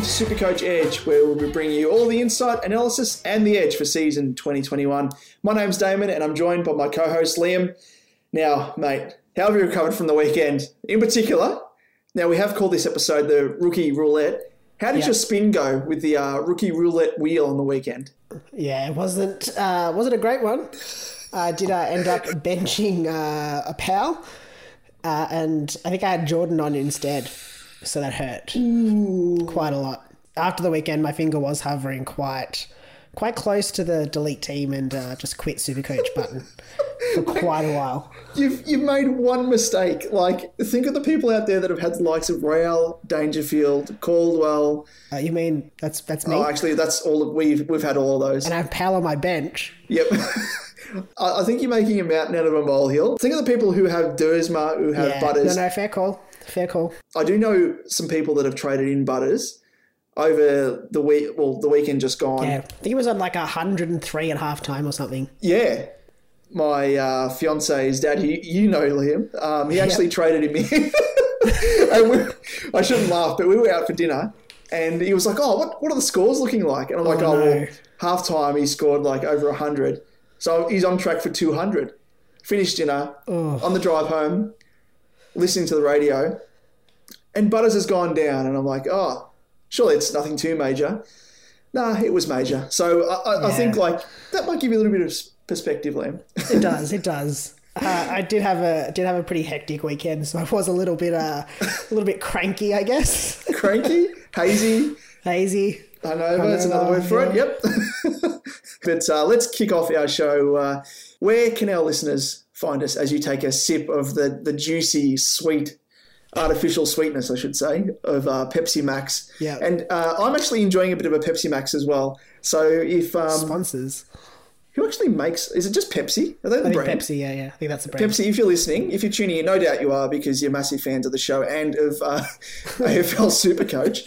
Welcome to Supercoach Edge, where we'll be bringing you all the insight, analysis, and the edge for season 2021. My name's Damon, and I'm joined by my co-host Liam. Now, mate, how have you recovered from the weekend? In particular, now we have called this episode the Rookie Roulette. How did Yeah. your spin go with the uh, Rookie Roulette wheel on the weekend? Yeah, it wasn't uh, wasn't a great one. I did I end up benching uh, a pal, uh, and I think I had Jordon on instead, so that hurt quite a lot. After the weekend, my finger was hovering quite quite close to the delete team and uh, just quit Supercoach button for quite a while. You've you've made one mistake. Like, think of the people out there that have had the likes of Rail, Dangerfield, Caldwell. Uh, you mean that's that's me? Oh, actually, that's all of, we've we've had all of those. and I have pal on my bench. Yep. I I think you're making a mountain out of a molehill. Think of the people who have Duursma, who have Yeah, Butters. no, no, fair call, fair call. I do know some people that have traded in Butters over the week. Well, the weekend just gone. Yeah, I think it was on like hundred and three at half time or something. Yeah. My uh, fiance's dad, he, you know Liam, um, he actually traded him in. and we, I shouldn't laugh, but we were out for dinner and he was like, Oh, what, what are the scores looking like? And I'm like, Oh, Oh, no. well, half time he scored like over 100. So he's on track for 200. Finished dinner, on the drive home, listening to the radio, and Butters has gone down. And I'm like, Oh, surely it's nothing too major. Nah, it was major. So I, I, I think like that might give you a little bit of perspective, Liam. It does. It does. Uh, I did have a did have a pretty hectic weekend, so I was a little bit uh, a little bit cranky, I guess. Cranky, hazy, Hazy. hungover, that's another word for it. Yep. but uh, let's kick off our show. Uh, where can our listeners find us as you take a sip of the, the juicy, sweet, artificial sweetness, I should say, of uh, Pepsi Max? Yeah. And uh, I'm actually enjoying a bit of a Pepsi Max as well. So if um, Sponsors. who actually makes is it just Pepsi? Are they the I think brand? Pepsi. Yeah, yeah. I think that's the brand. Pepsi, if you're listening, if you're tuning in, no doubt you are because you're massive fans of the show and of uh, AFL Supercoach.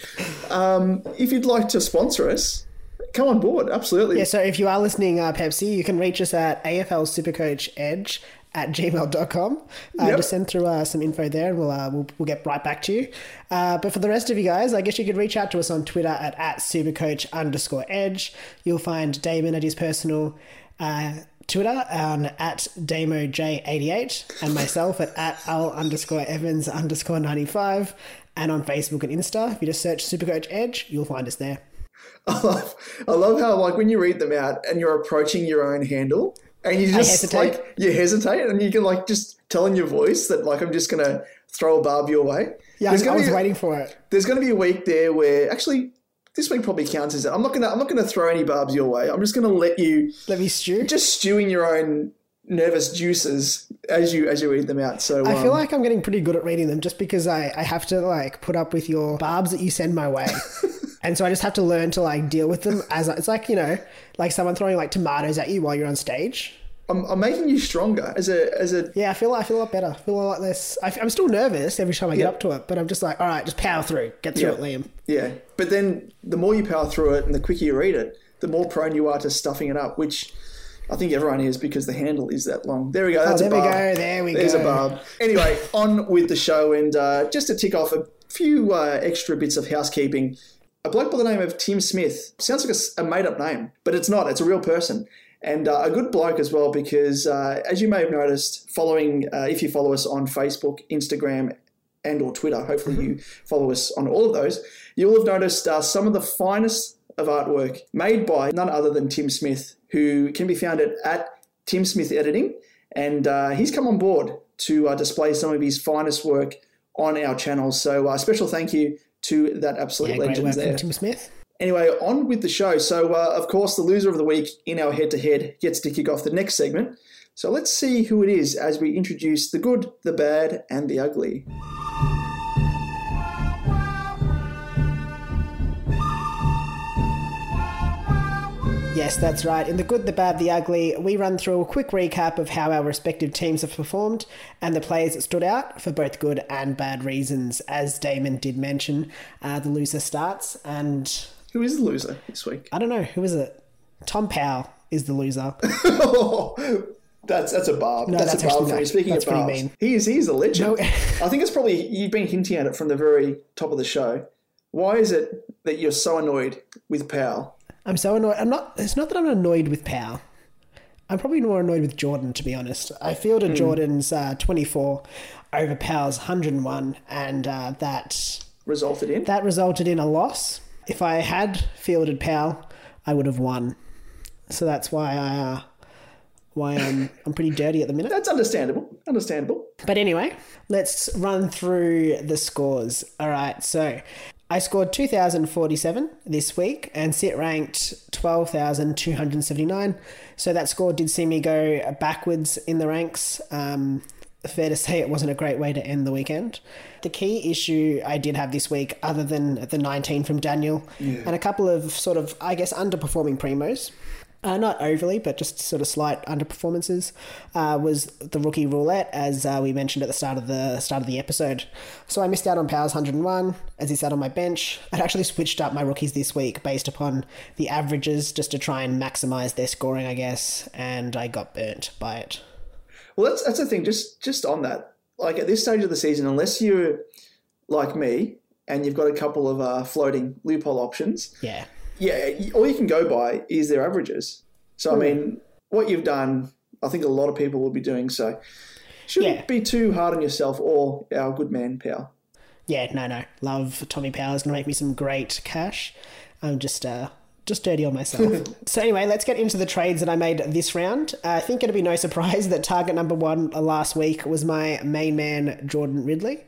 Um, if you'd like to sponsor us, come on board. Absolutely. Yeah. So if you are listening, uh, Pepsi, you can reach us at AFL Supercoach Edge at gmail.com. Uh, Yep. Just send through uh, some info there and we'll, uh, we'll, we'll get right back to you. Uh, but for the rest of you guys, I guess you could reach out to us on Twitter at, at supercoach underscore edge. You'll find Damon at his personal uh, Twitter on at DamoJ88 and myself at, at Al underscore Evans underscore 95 and on Facebook and Insta. If you just search Supercoach Edge, you'll find us there. I love, I love how like when you read them out and you're approaching your own handle, and you just like you hesitate, and you can like just tell in your voice that like I'm just gonna throw a barb your way. Yeah, There's I gonna was be- waiting for it. There's going to be a week there where actually this week probably counts as it. I'm not gonna I'm not gonna throw any barbs your way. I'm just gonna let you Let me stew. just stew in your own nervous juices as you as you read them out. So I feel um, like I'm getting pretty good at reading them just because I, I have to like put up with your barbs that you send my way. and so I just have to learn to like deal with them as it's like, you know, like someone throwing like tomatoes at you while you're on stage. I'm, I'm making you stronger as a as a Yeah, I feel I feel a lot better. I feel a lot less. I, am still nervous every time I get Yeah. up to it, but I'm just like, all right, just power through, get through Yeah. it, Liam. yeah. But then the more you power through it and the quicker you read it, the more prone you are to stuffing it up, which I think everyone is because the handle is that long. There we go. That's there a we barb. go, there we There's go. There's a barb. Anyway, on with the show, and uh, just to tick off a few uh, extra bits of housekeeping. A bloke by the name of Tim Smith sounds like a made-up name, but it's not. It's a real person, and uh, a good bloke as well. Because uh, as you may have noticed, following uh, if you follow us on Facebook, Instagram, and or Twitter. Hopefully, you follow us on all of those. You'll have noticed uh, some of the finest of artwork made by none other than Tim Smith, who can be found at, at Tim Smith Editing, and uh, he's come on board to uh, display some of his finest work on our channel. So, uh, special thank you to that absolute Yeah, great legend work there. Tim Smith. Anyway, on with the show. So, uh, of course, the loser of the week in our head to head gets to kick off the next segment. So, let's see who it is as we introduce the good, the bad, and the ugly. Yes, that's right. In the good, the bad, the ugly, we run through a quick recap of how our respective teams have performed and the players that stood out for both good and bad reasons. As Damon did mention, uh, the loser starts, and Who is the loser this week? I don't know who is it. Tom Powell is the loser. that's that's a barb. No, that's, that's a barb for me. Speaking That's of pretty barbs, mean. he is he's a legend. No. I think it's probably you've been hinting at it from the very top of the show. Why is it that you're so annoyed with Powell? I'm so annoyed. I'm not. It's not that I'm annoyed with Powell. I'm probably more annoyed with Jordon, to be honest. I fielded Jordon's uh, 24 over Powell's 101, and uh, that Resulted in that resulted in a loss. If I had fielded Powell, I would have won. So that's why I uh, why I'm I'm pretty dirty at the minute. that's understandable. Understandable. But anyway, let's run through the scores. All right, so I scored 2,047 this week and sit ranked 12,279. So that score did see me go backwards in the ranks. Um, fair to say it wasn't a great way to end the weekend. The key issue I did have this week, other than the 19 from Daniel and a couple of sort of, I guess, underperforming primos, uh, not overly, but just sort of slight underperformances, uh, was the rookie roulette, as uh, we mentioned at the start of the start of the episode. So I missed out on Powers 101 as he sat on my bench. I'd actually switched up my rookies this week based upon the averages, just to try and maximize their scoring, I guess, and I got burnt by it. Well, that's that's the thing. Just just on that, like at this stage of the season, unless you're like me and you've got a couple of uh, floating loophole options, Yeah. Yeah, all you can go by is their averages. So Hmm. I mean, what you've done, I think a lot of people will be doing. So shouldn't Yeah. be too hard on yourself or our good man Powell. Yeah, no, no. Love Tommy Powers gonna make me some great cash. I'm just uh just dirty on myself. so anyway, let's get into the trades that I made this round. Uh, I think it'll be no surprise that target number one last week was my main man Jordan Ridley.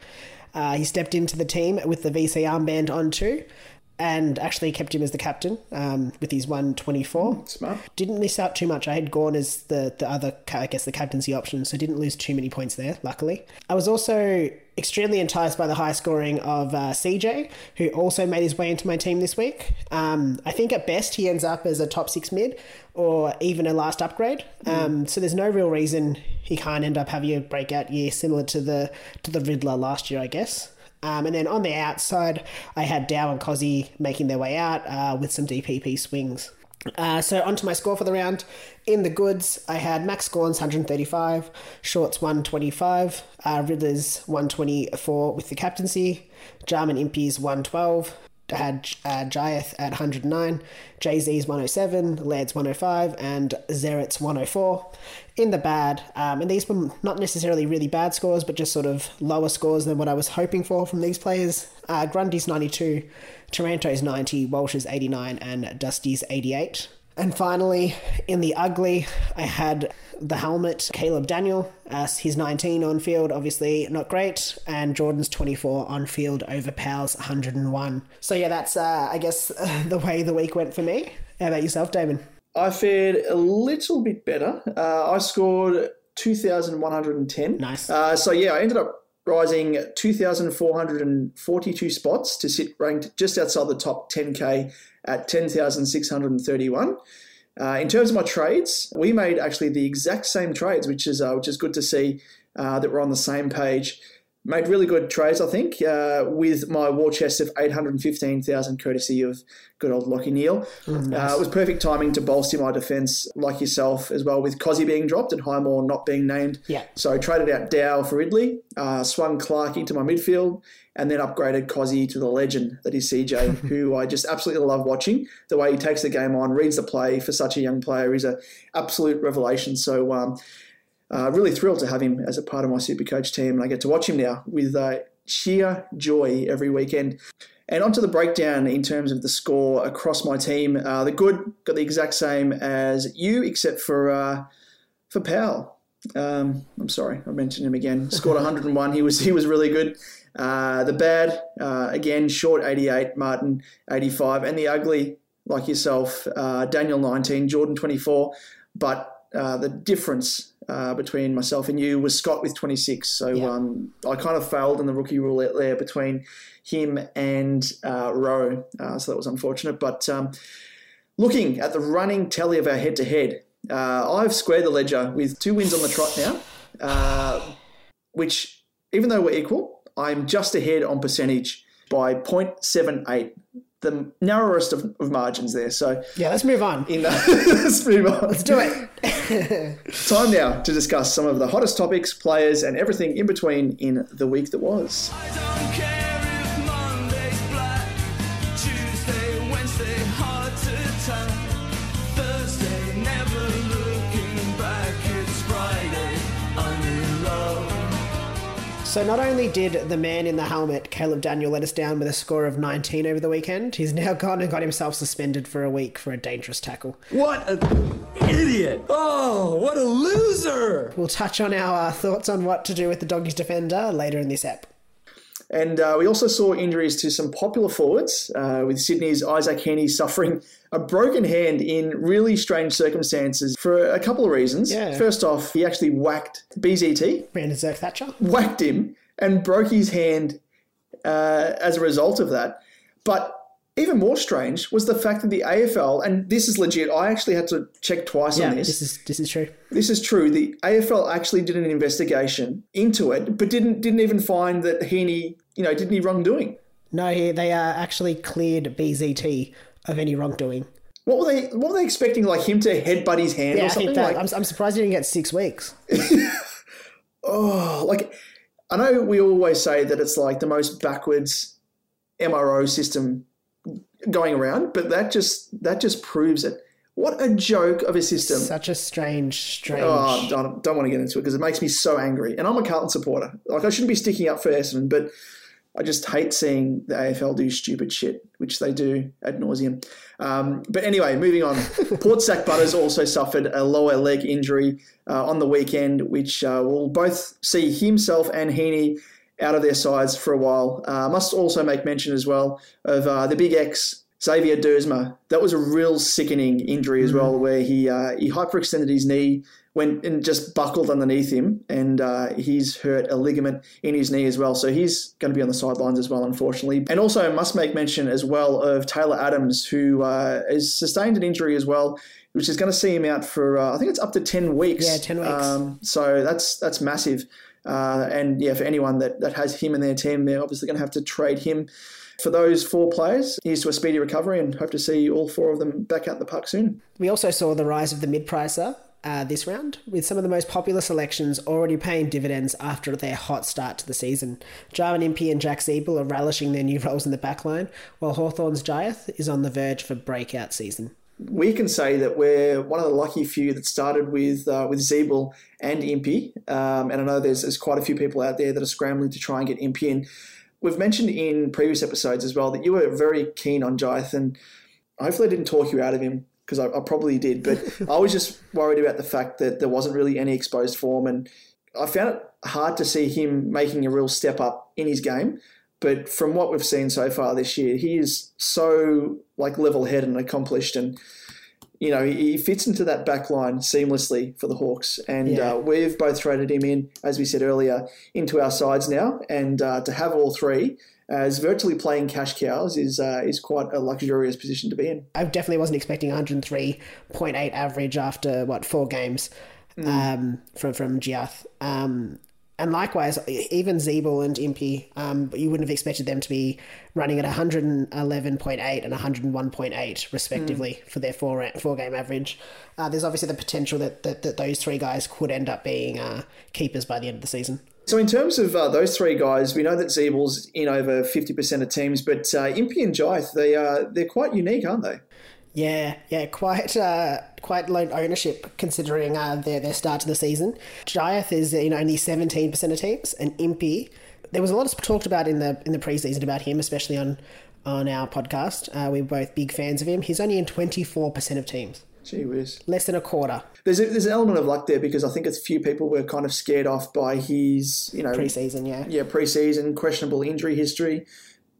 Uh, he stepped into the team with the VC armband on too, and actually kept him as the captain um, with his 124. Smart. Didn't miss out too much. I had Gawn as the, the other, I guess, the captaincy option, so didn't lose too many points there, luckily. I was also extremely enticed by the high scoring of uh, CJ, who also made his way into my team this week. Um, I think at best he ends up as a top six mid or even a last upgrade. Um, so there's no real reason he can't end up having a breakout year similar to the to the Riddler last year, I guess. Um, and then on the outside, I had Dow and Cozzy making their way out uh, with some DPP swings. Uh, so onto my score for the round. In the goods, I had Max Gawn's 135, Shorts 125, uh, Riddlers 124 with the captaincy, Jarman Impey's 112. Had uh, Jiath at 109, Jay Z's 107, Lairds 105, and Zeretz 104. In the bad, um, and these were not necessarily really bad scores, but just sort of lower scores than what I was hoping for from these players. Uh, Grundy's 92, Taranto's 90, Walsh's 89, and Dusty's 88. And finally, in the ugly, I had the helmet, Caleb Daniel. as he's 19 on field, obviously not great, and Jordon's 24 on field over Powell's 101. So yeah, that's uh, I guess the way the week went for me. How about yourself, Damon? I fared a little bit better. Uh, I scored 2,110. Nice. Uh, so, yeah, I ended up rising 2,442 spots to sit ranked just outside the top 10K at 10,631. Uh, in terms of my trades, we made actually the exact same trades, which is uh, which is good to see uh, that we're on the same page. Made really good trades, I think, uh, with my war chest of 815,000 courtesy of good old Lachie Neale. uh, it was perfect timing to bolster my defence, like yourself, as well, with Cozzy being dropped and Highmore not being named. Yeah. So I traded out Dow for Ridley, uh, swung Clark into my midfield, and then upgraded Cozzy to the legend that is CJ, who I just absolutely love watching. The way he takes the game on, reads the play for such a young player is an absolute revelation. So, um, uh, really thrilled to have him as a part of my super coach team, and I get to watch him now with uh, sheer joy every weekend. And onto the breakdown in terms of the score across my team. Uh, the good got the exact same as you, except for uh, for Powell. Um, I'm sorry, I mentioned him again. Scored 101. He was he was really good. Uh, the bad uh, again, short 88. Martin 85, and the ugly like yourself, uh, Daniel 19, Jordon 24. But uh, the difference uh, between myself and you was Scott with 26. So Yeah. um, I kind of failed in the rookie roulette there between him and uh, Rowe. Uh, so that was unfortunate. But um, looking at the running tally of our head to head, I've squared the ledger with two wins on the trot now, uh, which, even though we're equal, I'm just ahead on percentage by 0.78. The narrowest of, of margins there. So, Yeah, let's move on. in let's move on. Let's do it. Time now to discuss some of the hottest topics, players, and everything in between in the week that was. So not only did the man in the helmet, Caleb Daniel, let us down with a score of 19 over the weekend, he's now gone and got himself suspended for a week for a dangerous tackle. What an idiot! Oh, what a loser! We'll touch on our uh, thoughts on what to do with the doggies defender later in this app. And uh, we also saw injuries to some popular forwards, uh, with Sydney's Isaac Heaney suffering a broken hand in really strange circumstances for a couple of reasons. Yeah. First off, he actually whacked BZT, Brandon Zerk Thatcher. whacked him, and broke his hand uh, as a result of that. But even more strange was the fact that the AFL, and this is legit, I actually had to check twice Yeah, on this. this is this is true. This is true. The AFL actually did an investigation into it, but didn't didn't even find that Heaney, you know, did any wrongdoing. No, he, they uh, actually cleared BZT of any wrongdoing. What were they? What were they expecting? Like him to headbutt his hand Yeah, or something? that. like, I'm, I'm surprised he didn't get six weeks. oh, like I know we always say that it's like the most backwards MRO system going around, but that just that just proves it. What a joke of a system! Such a strange, strange. Oh, I don't, don't want to get into it because it makes me so angry. And I'm a Carlton supporter. Like I shouldn't be sticking up for Essendon, but I just hate seeing the AFL do stupid shit, which they do ad nauseum. Um, but anyway, moving on. Port Zak Butters also suffered a lower leg injury uh, on the weekend, which uh, will both see himself and Heaney out of their sides for a while. Uh, must also make mention as well of uh, the Big X. Xavier Duursma, that was a real sickening injury as well, where he uh, he hyperextended his knee, went and just buckled underneath him, and uh, he's hurt a ligament in his knee as well. So he's going to be on the sidelines as well, unfortunately. And also must make mention as well of Taylor Adams, who uh, has sustained an injury as well, which is going to see him out for uh, I think it's up to ten weeks. Yeah, 10 weeks. Um, so that's that's massive. Uh, and yeah, for anyone that, that has him in their team, they're obviously going to have to trade him. For those four players, here's to a speedy recovery and hope to see all four of them back out the park soon. We also saw the rise of the mid-pricer uh, this round, with some of the most popular selections already paying dividends after their hot start to the season. Jarman Impey and Jack Ziebell are relishing their new roles in the backline, while Hawthorn's Jiath is on the verge a breakout season. we can say that we're one of the lucky few that started with uh, with Ziebell and Impey. Um, and I know there's, there's quite a few people out there that are scrambling to try and get Impey in. We've mentioned in previous episodes as well that you were very keen on Jiath, and hopefully I didn't talk you out of him. Because I, I probably did, but I was just worried about the fact that there wasn't really any exposed form, and I found it hard to see him making a real step up in his game. But from what we've seen so far this year, he is so like level-headed and accomplished, and you know he, fits into that back line seamlessly for the Hawks. And Yeah. uh, we've both traded him in, as we said earlier, into our sides now. And uh, to have all three as virtually playing cash cows is uh, is quite a luxurious position to be in. I definitely wasn't expecting 103.8 average after what four games um, from from Jiath. Um, and likewise, even Ziebell and Impey, um, you wouldn't have expected them to be running at 111.8 and 101.8 respectively for their four four game average. Uh, there's obviously the potential that, that, that those three guys could end up being uh, keepers by the end of the season. So in terms of uh, those three guys, we know that Ziebell's in over fifty percent of teams, but uh, Impey and Jiath, they are they're quite unique, aren't they? Yeah, yeah, quite uh, quite low ownership considering uh, their their start to the season. Jiath is know only seventeen percent of teams, and Impey. There was a lot of talked about in the in the preseason about him, especially on on our podcast. Uh, we're both big fans of him. He's only in twenty four percent of teams, Gee whiz. less than a quarter There's a, there's an element of luck there because I think a few people were kind of scared off by his you know preseason. Yeah, yeah preseason questionable injury history.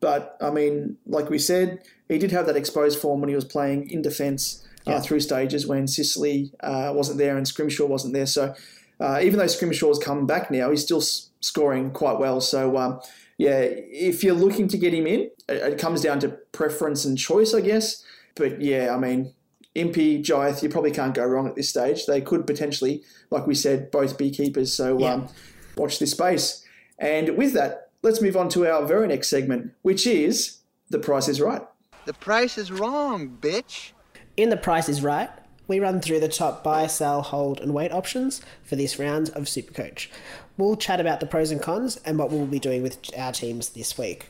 But I mean, like we said, he did have that exposed form when he was playing in defence uh, through stages when Sicily uh, wasn't there and Scrimshaw wasn't there. So uh, even though Scrimshaw's come back now, he's still s- scoring quite well. So um, yeah, if you're looking to get him in, it, it comes down to preference and choice, I guess. But yeah, I mean, Impey, Jiath, you probably can't go wrong at this stage. They could potentially, like we said, both be keepers. So Yeah. um, watch this space. And with that, let's move on to our very next segment, which is The Price is Right. The price is wrong, bitch. in the Price is Right, we run through the top buy, sell, hold, and wait options for this round of Supercoach. We'll chat about the pros and cons and what we'll be doing with our teams this week.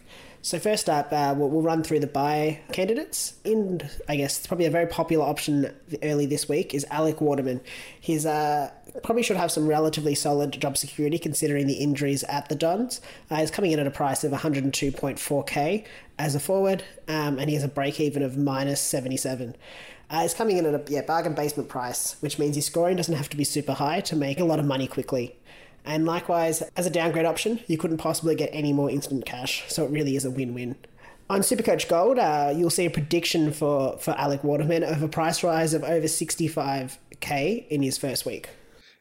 So first up, uh, we'll, we'll run through the buy candidates. In, I guess, it's probably a very popular option early this week is Alec Waterman. He's uh, probably should have some relatively solid job security considering the injuries at the Dons. Uh, he's coming in at a price of 102.4k as a forward, um, and he has a break even of minus 77. Uh, he's coming in at a yeah, bargain basement price, which means his scoring doesn't have to be super high to make a lot of money quickly. And likewise, as a downgrade option, you couldn't possibly get any more instant cash, so it really is a win-win. On Supercoach Gold, uh, you'll see a prediction for, for Alec Waterman of a price rise of over 65k in his first week.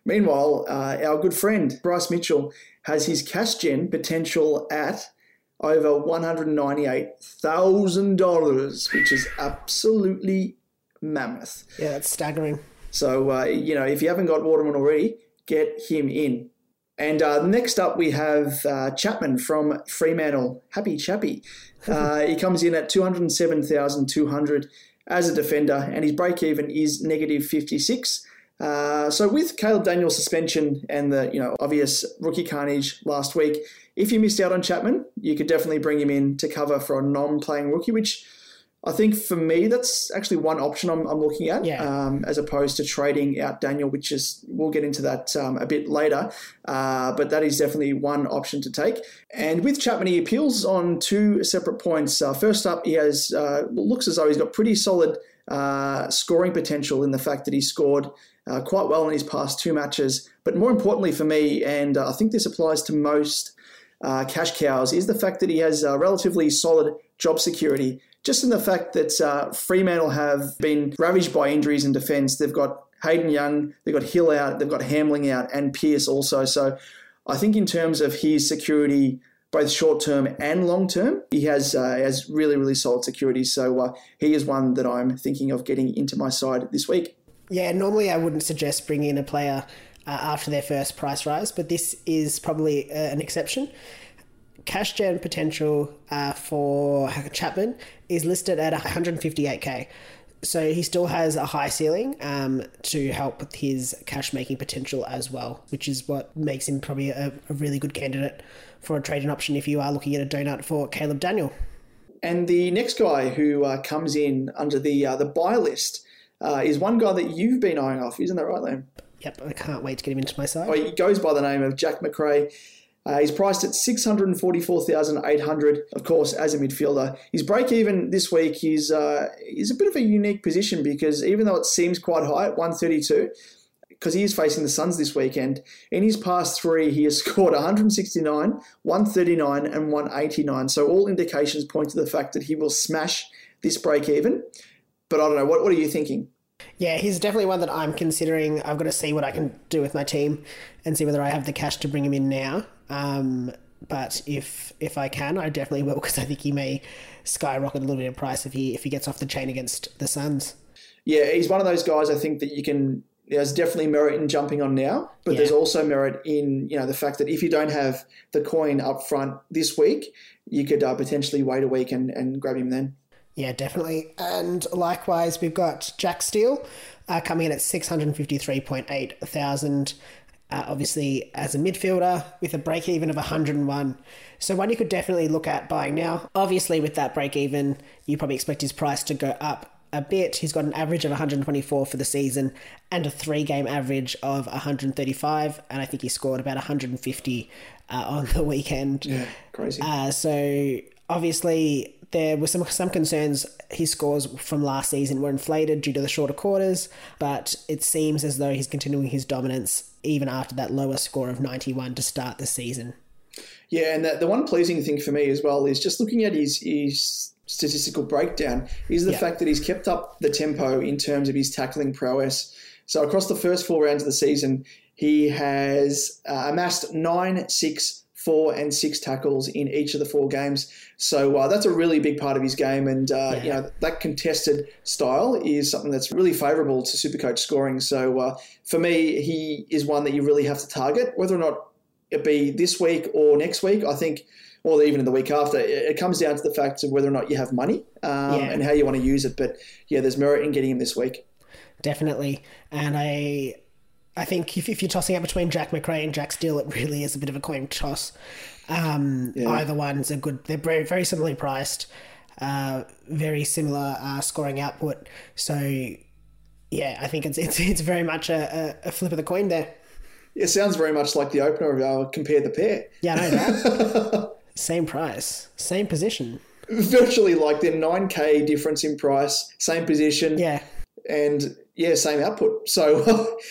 Meanwhile, uh, our good friend Bryce Mitchell has his cash gen potential at over $198,000, which is absolutely mammoth. Yeah, that's staggering. So, uh, you know, if you haven't got Waterman already, get him in. And uh, next up, we have uh, Chapman from Fremantle. Happy Chappy. Uh, he comes in at 207,200 as a defender, and his break even is negative 56. Uh, so with Caleb Daniel's suspension and the you know obvious rookie carnage last week, if you missed out on Chapman, you could definitely bring him in to cover for a non-playing rookie, which I think for me, that's actually one option I'm, I'm looking at, Yeah. um, as opposed to trading out Daniel, which is we'll get into that um, a bit later. Uh, but that is definitely one option to take. And with Chapman, he appeals on two separate points. Uh, first up, he has uh, looks as though he's got pretty solid uh, scoring potential in the fact that he scored uh, quite well in his past two matches. But more importantly for me, and uh, I think this applies to most uh, cash cows is the fact that he has uh, relatively solid job security. Just in the fact that uh, Fremantle have been ravaged by injuries in defence. They've got Hayden Young, they've got Hill out, they've got Hamling out, and Pearce also. So I think in terms of his security, both short term and long term, he has uh, has really really solid security. So uh, he is one that I'm thinking of getting into my side this week. Yeah, normally I wouldn't suggest bringing in a player uh, after their first price rise, but this is probably uh, an exception. Cash gen potential uh, for Chapman is listed at 158k. So he still has a high ceiling um, to help with his cash making potential as well, which is what makes him probably a, a really good candidate for a trading option if you are looking at a donut for Caleb Daniel. And the next guy who uh, comes in under the uh, the buy list uh, is one guy that you've been eyeing off, isn't that right, Liam? Yep, I can't wait to get him into my side. Oh, he goes by the name of Jack Macrae. Uh, he's priced at 644,800, of course, as a midfielder. His break even this week is, uh, is a bit of a unique position because even though it seems quite high at 132, because he is facing the Suns this weekend, in his past three, he has scored 169, 139, and 189. So all indications point to the fact that he will smash this break even. But I don't know. What, what are you thinking? Yeah, he's definitely one that I'm considering. I've got to see what I can do with my team and see whether I have the cash to bring him in now. Um, but if if I can, I definitely will because I think he may skyrocket a little bit in price if he if he gets off the chain against the Suns. Yeah, he's one of those guys I think that you can. There's definitely merit in jumping on now, but Yeah. there's also merit in you know the fact that if you don't have the coin up front this week, you could uh, potentially wait a week and, and grab him then. Yeah, definitely. And likewise, we've got Jack Steele uh, coming in at 653.8 thousand. Uh, obviously, as a midfielder with a break even of 101. So, one you could definitely look at buying now. Obviously, with that break even, you probably expect his price to go up a bit. He's got an average of 124 for the season and a three game average of 135. And I think he scored about 150 uh, on the weekend. Yeah, crazy. Uh, so obviously there were some some concerns his scores from last season were inflated due to the shorter quarters, but it seems as though he's continuing his dominance even after that lower score of 91 to start the season. Yeah, and the, the one pleasing thing for me as well is just looking at his his statistical breakdown is the Yeah. fact that he's kept up the tempo in terms of his tackling prowess. So across the first four rounds of the season, he has uh, amassed nine, six, four, and six tackles in each of the four games. So uh, that's a really big part of his game, and uh, you know that contested style is something that's really favourable to Supercoach scoring. So uh, for me, he is one that you really have to target, whether or not it be this week or next week. I think, or even in the week after, it it comes down to the fact of whether or not you have money um, Yeah. and how you want to use it. But yeah, there's merit in getting him this week. Definitely. And I I think if, if you're tossing up between Jack Macrae and Jack Steele, it really is a bit of a coin toss. Um, Either one's a good. They're very, very similarly priced, uh, very similar uh, scoring output. So, yeah, I think it's it's, it's very much a, a, flip of the coin there. It sounds very much like the opener of our compare the pair. Yeah, I know that. same price, same position. Virtually like they're 9k difference in price, same position, Yeah, and yeah, same output. So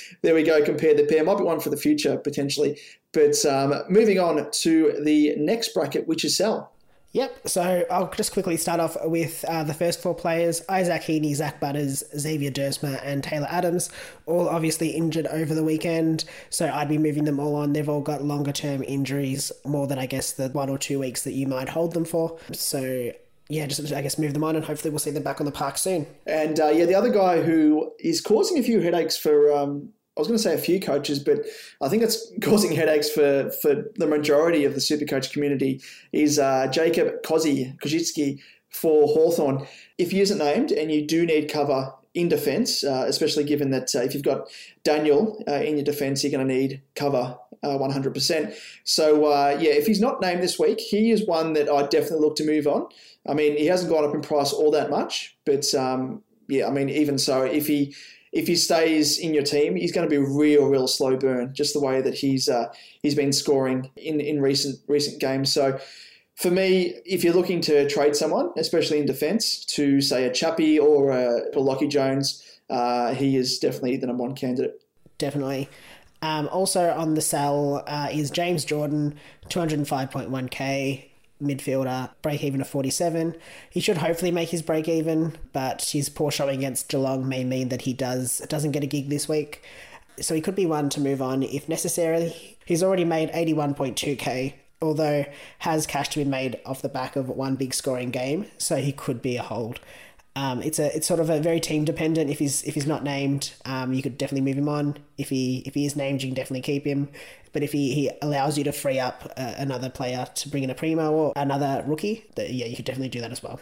there we go. Compare the pair. Might be one for the future potentially. But um, moving on to the next bracket, which is sell. Yep. So I'll just quickly start off with uh, the first four players Isaac Heaney, Zak Butters, Xavier Duursma, and Taylor Adams, all obviously injured over the weekend. So I'd be moving them all on. They've all got longer term injuries, more than I guess the one or two weeks that you might hold them for. So yeah, just I guess move them on and hopefully we'll see them back on the park soon. And uh, yeah, the other guy who is causing a few headaches for, um, I was going to say a few coaches, but I think it's causing headaches for, for the majority of the Supercoach community is uh, Jacob Kozi, Koschitzke for Hawthorn. If he isn't named and you do need cover in defence, uh, especially given that uh, if you've got Daniel uh, in your defence, you're going to need cover uh, 100%. So, uh, yeah, if he's not named this week, he is one that I'd definitely look to move on. I mean, he hasn't gone up in price all that much, but um, yeah, I mean, even so, if he if he stays in your team, he's going to be a real, real slow burn, just the way that he's uh, he's been scoring in, in recent recent games. So for me, if you're looking to trade someone, especially in defence, to say a Chappie or a, a Lachie Jones, uh, he is definitely the number one candidate. Definitely. Um, also on the sell uh, is James Jordon, 205.1k midfielder, break even of 47. He should hopefully make his break even, but his poor showing against Geelong may mean that he does doesn't get a gig this week. So he could be one to move on if necessary. He's already made 81.2k, although has cash to be made off the back of one big scoring game, so he could be a hold. Um, it's a it's sort of a very team dependent. If he's if he's not named, um, you could definitely move him on. If he if he is named, you can definitely keep him. But if he, he allows you to free up uh, another player to bring in a primo or another rookie, that, yeah, you could definitely do that as well.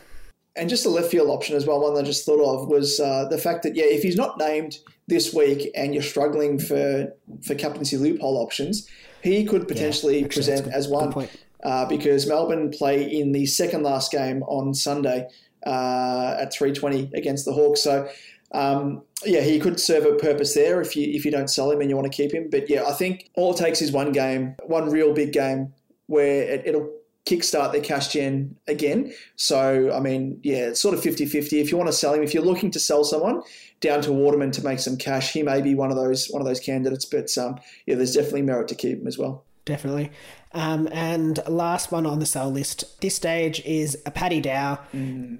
And just a left field option as well, one I just thought of was uh, the fact that, yeah, if he's not named this week and you're struggling for, for captaincy loophole options, he could potentially actually, present good- as one. Uh, because Melbourne play in the second last game on Sunday uh, at 3.20 against the Hawks. So, um, yeah, he could serve a purpose there if you if you don't sell him and you want to keep him. But yeah, I think all it takes is one game, one real big game where it, it'll kickstart their cash gen again. So, I mean, yeah, it's sort of 50 50. If you want to sell him, if you're looking to sell someone down to Waterman to make some cash, he may be one of those one of those candidates. But um, yeah, there's definitely merit to keep him as well. Definitely. Um, and last one on the sell list this stage is a Paddy Dow,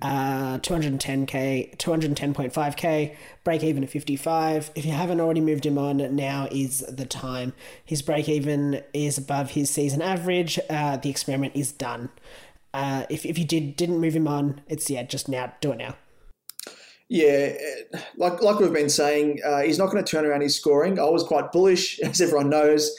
uh, 210k, 210.5k, break even at 55. If you haven't already moved him on, now is the time. His break even is above his season average. Uh, the experiment is done. Uh, if, if you did didn't move him on, it's yeah, just now do it now. Yeah, like like we've been saying, uh, he's not going to turn around his scoring. I was quite bullish, as everyone knows,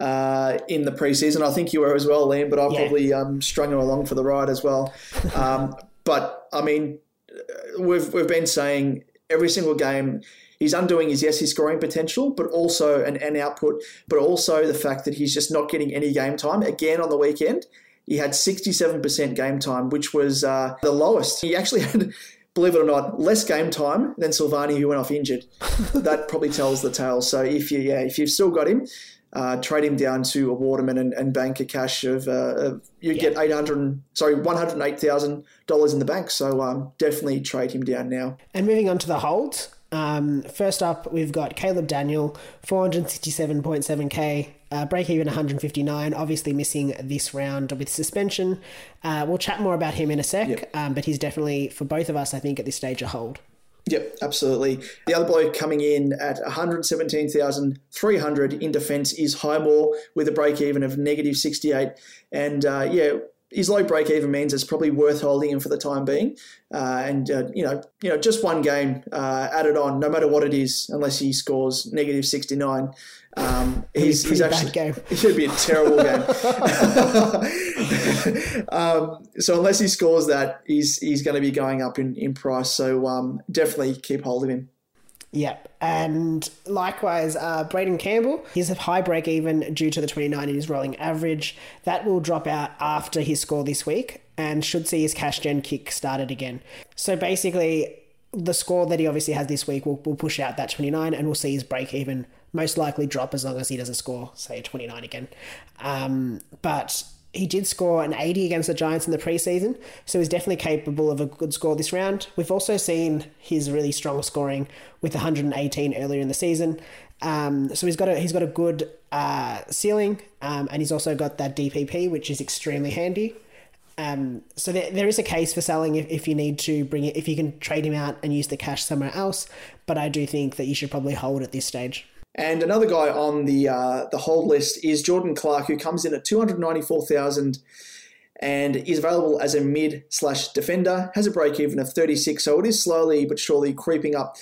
uh, in the preseason. I think you were as well, Liam, but I Yeah. probably um, strung him along for the ride as well. Um, but I mean, uh, we've we've been saying every single game. He's undoing his yes, his scoring potential, but also an, an output, but also the fact that he's just not getting any game time. Again on the weekend, he had 67% game time, which was uh, the lowest. He actually had, believe it or not, less game time than Silvagni, who went off injured. that probably tells the tale. So if you, yeah, if you've still got him, uh, trade him down to a Waterman and, and bank a cash of, uh, of you get eight hundred, sorry, one hundred eight thousand dollars in the bank. So um, definitely trade him down now. And moving on to the holds. Um, first up, we've got Caleb Daniel, 467.7k, uh, break even 159, obviously missing this round with suspension. Uh, we'll chat more about him in a sec, um, but he's definitely, for both of us, I think, at this stage, a hold. Yep, absolutely. The other bloke coming in at 117,300 in defence is Highmore with a break even of negative 68. And uh, yeah, his low break even means it's probably worth holding him for the time being. Uh, and uh, you know, you know, just one game uh, added on, no matter what it is, unless he scores negative 69. Um, he's, he's actually bad game. It should be a terrible game. um, so unless he scores that, he's he's going to be going up in, in price. So um, definitely keep hold of him. Yep. And likewise, uh, Braden Campbell, he's a high break even due to the 29 in his rolling average. That will drop out after his score this week and should see his cash gen kick started again. So basically, the score that he obviously has this week will, will push out that 29 and we'll see his break even most likely drop as long as he doesn't score, say, 29 again. Um, but he did score an 80 against the Giants in the preseason, so he's definitely capable of a good score this round. We've also seen his really strong scoring with 118 earlier in the season. Um, so he's got a he's got a good uh, ceiling, um, and he's also got that DPP, which is extremely handy. Um, so there, there is a case for selling if, if you need to bring it, if you can trade him out and use the cash somewhere else. But I do think that you should probably hold at this stage. And another guy on the uh, the hold list is Jordan Clark, who comes in at two hundred ninety four thousand, and is available as a mid slash defender. Has a break even of thirty six, so it is slowly but surely creeping up.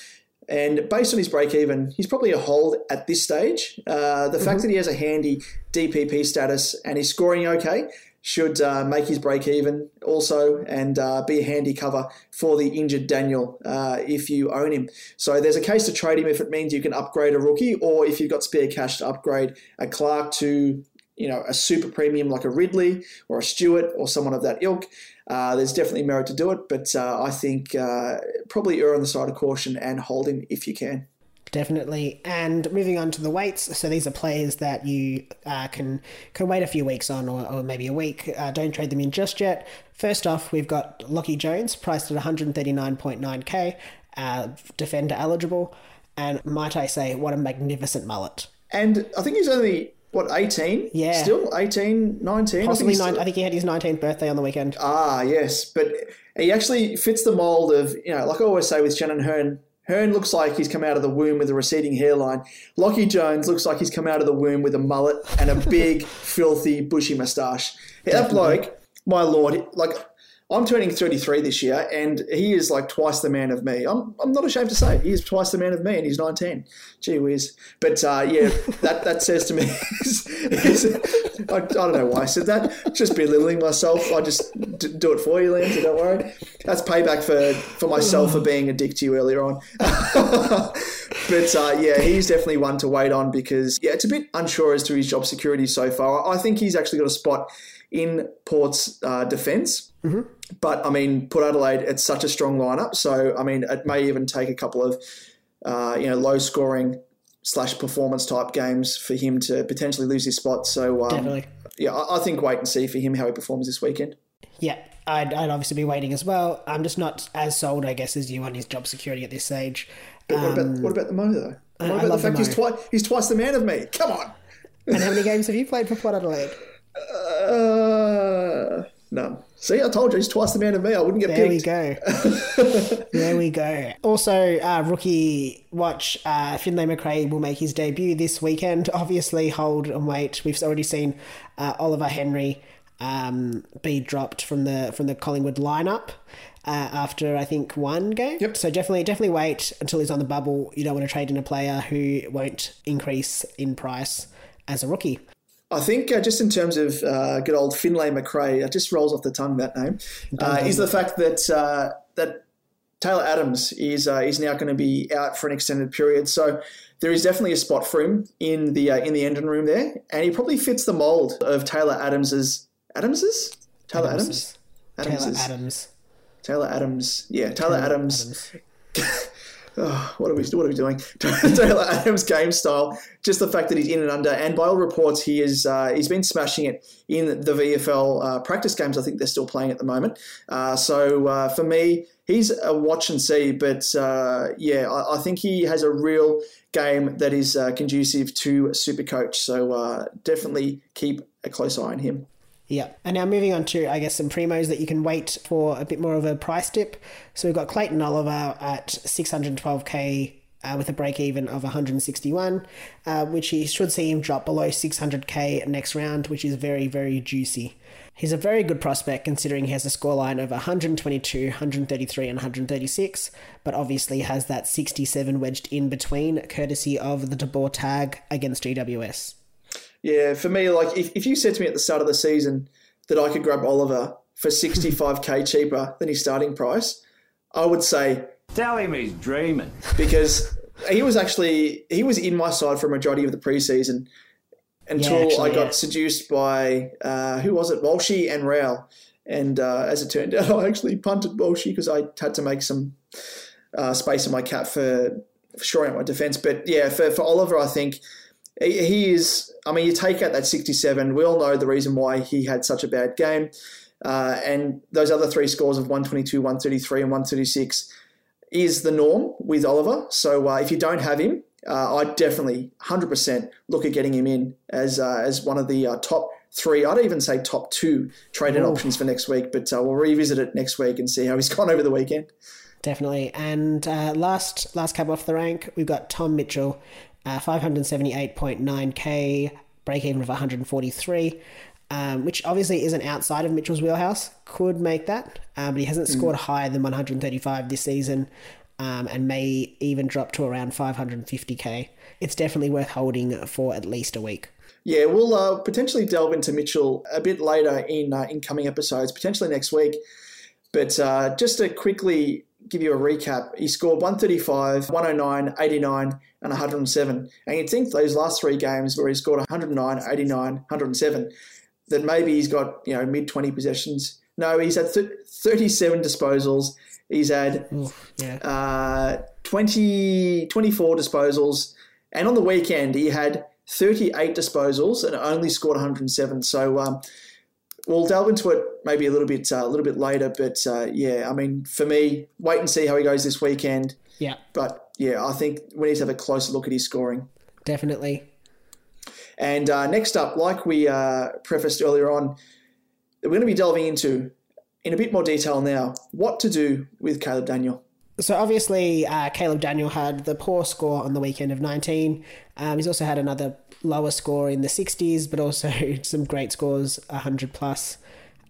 And based on his break even, he's probably a hold at this stage. Uh, the fact that he has a handy DPP status and he's scoring okay should uh, make his break even also and uh, be a handy cover for the injured Daniel uh, if you own him. So there's a case to trade him if it means you can upgrade a rookie or if you've got spare cash to upgrade a Clark to you know a super premium like a Ridley or a Stewart or someone of that ilk. Uh, there's definitely merit to do it, but uh, I think uh, probably err on the side of caution and hold him if you can. Definitely. And moving on to the weights, so these are players that you uh, can can wait a few weeks on, or, or maybe a week. Uh, don't trade them in just yet. First off, we've got Lachie Jones, priced at 139.9k, uh, defender eligible, and might I say, what a magnificent mullet. And I think he's only what 18 Yeah. still 18 19 I think Possibly he's nine. still- I think he had his 19th birthday on the weekend. Ah, yes, but he actually fits the mold of you know, like I always say with Shannon Hurn. Hurn looks like he's come out of the womb with a receding hairline. Lachie Jones looks like he's come out of the womb with a mullet and a big, filthy, bushy moustache. That bloke, my lord, like I'm turning 33 this year, and he is like twice the man of me. I'm, I'm not ashamed to say he is twice the man of me, and he's 19. Gee whiz! But uh, yeah, that that says to me, is, is- I, I don't know why I said that. Just belittling myself. I just d- do it for you, Liam. So don't worry. That's payback for for myself for being a dick to you earlier on. but uh, yeah, he's definitely one to wait on because yeah, it's a bit unsure as to his job security so far. I think he's actually got a spot in Port's uh, defence. But I mean, Port Adelaide, it's such a strong lineup. So I mean, it may even take a couple of uh, you know low scoring slash performance type games for him to potentially lose his spot. So um, Definitely. yeah, I, I think wait and see for him how he performs this weekend. Yeah, I'd, I'd obviously be waiting as well. I'm just not as sold, I guess, as you on his job security at this stage. But what about what about the Mo though? What I about the love the fact he's Mo. twice he's twice the man of me? Come on. And how many games have you played for Port Adelaide? Uh, none. See, I told you he's twice the man of me. I wouldn't get There we picked. go. there we go. Also, uh, rookie watch uh, Finlay Macrae will make his debut this weekend. Obviously, hold and wait. We've already seen uh, Oliver Henry um, be dropped from the from the Collingwood lineup uh, after I think one game. Yep. So definitely, definitely wait until he's on the bubble. You don't want to trade in a player who won't increase in price as a rookie. I think uh, just in terms of uh, good old Finlay Macrae, it just rolls off the tongue that name. Uh, is the fact that uh, that Taylor Adams is uh, is now going to be out for an extended period. So there is definitely a spot for him in the uh, in the engine room there, and he probably fits the mold of Taylor Adams's Adams's Taylor Adams. Taylor Adams. Taylor Adams. Yeah, Taylor, Adams. Adams. Oh, what are we what are we doing? Taylor Adams' game style, just the fact that he's in and under, and by all reports, he is uh, he's been smashing it in the VFL uh, practice games. I think they're still playing at the moment. Uh, so uh, for me, he's a watch and see. But uh, yeah, I, I think he has a real game that is uh, conducive to Super Coach. So definitely keep a close eye on him. Yeah. And now moving on to, I guess, some primos that you can wait for a bit more of a price dip. So we've got Clayton Oliver at 612k uh, with a break even of 161, uh, which he should see him drop below 600k next round, which is very, very juicy. He's a very good prospect considering he has a scoreline of 122, 133, and 136, but obviously has that 67 wedged in between, courtesy of the de Boer tag against GWS. Yeah, for me, like if, if you said to me at the start of the season that I could grab Oliver for 65k cheaper than his starting price, I would say Tell him he's dreaming. because he was actually he was in my side for a majority of the preseason until actually, I got yeah. seduced by uh, who was it, Walshy and Rao. And uh, as it turned out, I actually punted Walshy because I had to make some uh, space in my cap for, for shoring out my defence. But yeah, for, for Oliver, I think he, he is. I mean, you take out that 67. We all know the reason why he had such a bad game. Uh, and those other three scores of 122, 133, and 136 is the norm with Oliver. So uh, if you don't have him, uh, I definitely 100% look at getting him in as uh, as one of the uh, top three. I'd even say top two trade-in options for next week. But uh, we'll revisit it next week and see how he's gone over the weekend. Definitely. And uh, last last cab off the rank, we've got Tom Mitchell, uh, 578.9k, break even of 143, um, which obviously isn't outside of Mitchell's wheelhouse. Could make that, uh, but he hasn't scored higher than 135 this season. Um, and may even drop to around 550k. It's definitely worth holding for at least a week. Yeah, we'll uh, potentially delve into Mitchell a bit later in uh, in coming episodes, potentially next week. But uh, just to quickly give you a recap, he scored 135, 109, 89, and 107. And you'd think those last three games where he scored 109, 89, 107, that maybe he's got you know mid 20 possessions. No, he's had th- 37 disposals. He's had Yeah. uh, 20, 24 disposals, and on the weekend he had 38 disposals and only scored 107. So um, we'll delve into it maybe a little bit uh, a little bit later. But uh, yeah, I mean, for me, wait and see how he goes this weekend. Yeah, But yeah, I think we need to have a closer look at his scoring. definitely. And uh, next up, like we uh, prefaced earlier on, we're going to be delving into in a bit more detail now what to do with Caleb Daniel. So obviously, uh, Caleb Daniel had the poor score on the weekend of 19. Um, he's also had another lower score in the 60s, but also some great scores, 100 plus,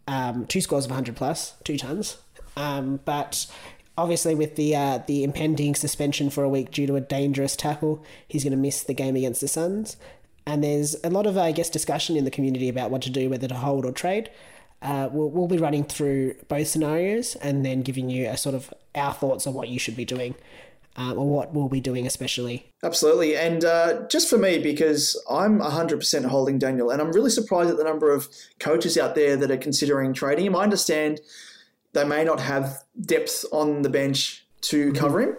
um, two scores of 100 plus, two tons. Um, but obviously, with the uh, the impending suspension for a week due to a dangerous tackle, he's going to miss the game against the Suns. And there's a lot of, I guess, discussion in the community about what to do, whether to hold or trade. Uh, we'll, we'll be running through both scenarios and then giving you a sort of our thoughts on what you should be doing um, or what we'll be doing, especially. Absolutely. And uh, just for me, because I'm 100% holding Daniel, and I'm really surprised at the number of coaches out there that are considering trading him. I understand they may not have depth on the bench to cover him,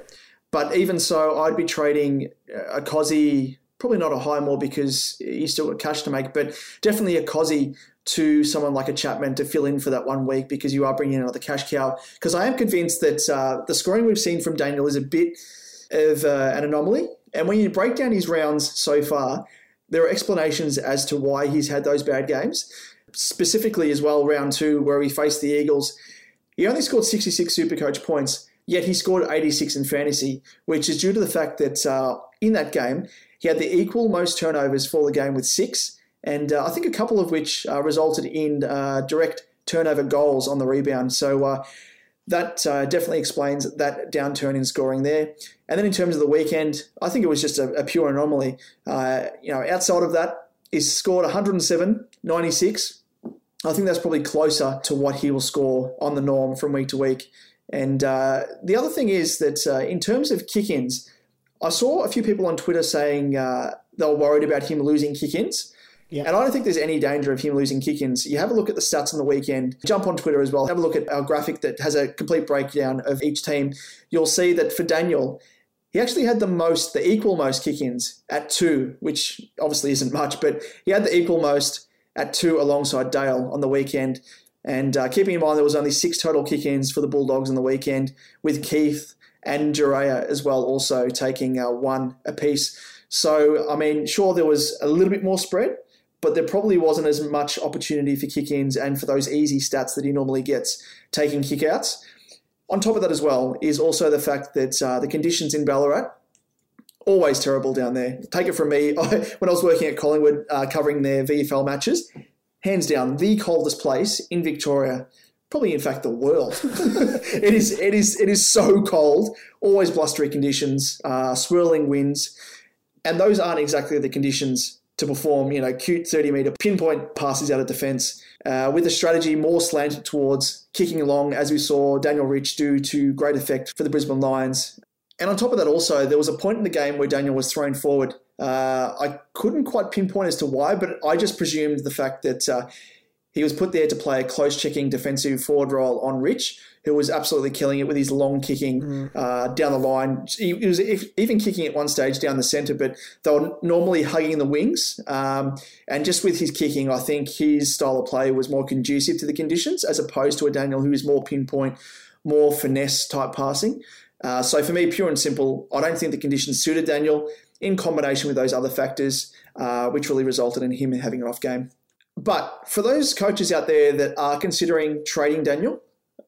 but even so, I'd be trading a Cozzy, Probably not a high more because he's still got cash to make, but definitely a Cozzy to someone like a Chapman to fill in for that one week because you are bringing in another cash cow. Because I am convinced that uh, the scoring we've seen from Daniel is a bit of uh, an anomaly. And when you break down his rounds so far, there are explanations as to why he's had those bad games. Specifically, as well, round two, where he faced the Eagles, he only scored 66 Supercoach points, yet he scored 86 in fantasy, which is due to the fact that uh, in that game, he had the equal most turnovers for the game with six, and uh, I think a couple of which uh, resulted in uh, direct turnover goals on the rebound. So uh, that uh, definitely explains that downturn in scoring there. And then in terms of the weekend, I think it was just a, a pure anomaly. Uh, you know, outside of that, he's scored 107, 96. I think that's probably closer to what he will score on the norm from week to week. And the other thing is that in terms of kick ins, I saw a few people on Twitter saying they were worried about him losing kick ins. Yeah. And I don't think there's any danger of him losing kick ins. You have a look at the stats on the weekend, jump on Twitter as well, have a look at our graphic that has a complete breakdown of each team. You'll see that for Daniel, he actually had the most, the equal most kick ins at two, which obviously isn't much, but he had the equal most at two alongside Dale on the weekend. And uh, keeping in mind there was only six total kick ins for the Bulldogs on the weekend, with Keath and Duryea as well also taking uh, one apiece. So, I mean, sure, there was a little bit more spread, but there probably wasn't as much opportunity for kick ins and for those easy stats that he normally gets taking kick outs. On top of that, as well, is also the fact that uh, the conditions in Ballarat always terrible down there. Take it from me, I, when I was working at Collingwood uh, covering their VFL matches, hands down the coldest place in Victoria, probably in fact the world. it is it is it is so cold. Always blustery conditions, uh, swirling winds, and those aren't exactly the conditions to perform. You know, cute thirty meter pinpoint passes out of defence. Uh, with a strategy more slanted towards kicking along, as we saw Daniel Rich do to great effect for the Brisbane Lions. And on top of that, also, there was a point in the game where Daniel was thrown forward. Uh, I couldn't quite pinpoint as to why, but I just presumed the fact that uh, he was put there to play a close checking defensive forward role on Rich, who was absolutely killing it with his long kicking uh, down the line. He, he was if, even kicking at one stage down the centre, but they were normally hugging the wings. Um, and just with his kicking, I think his style of play was more conducive to the conditions as opposed to a Daniel who is more pinpoint, more finesse type passing. Uh, so for me, pure and simple, I don't think the conditions suited Daniel in combination with those other factors, uh, which really resulted in him having an off game. But for those coaches out there that are considering trading Daniel,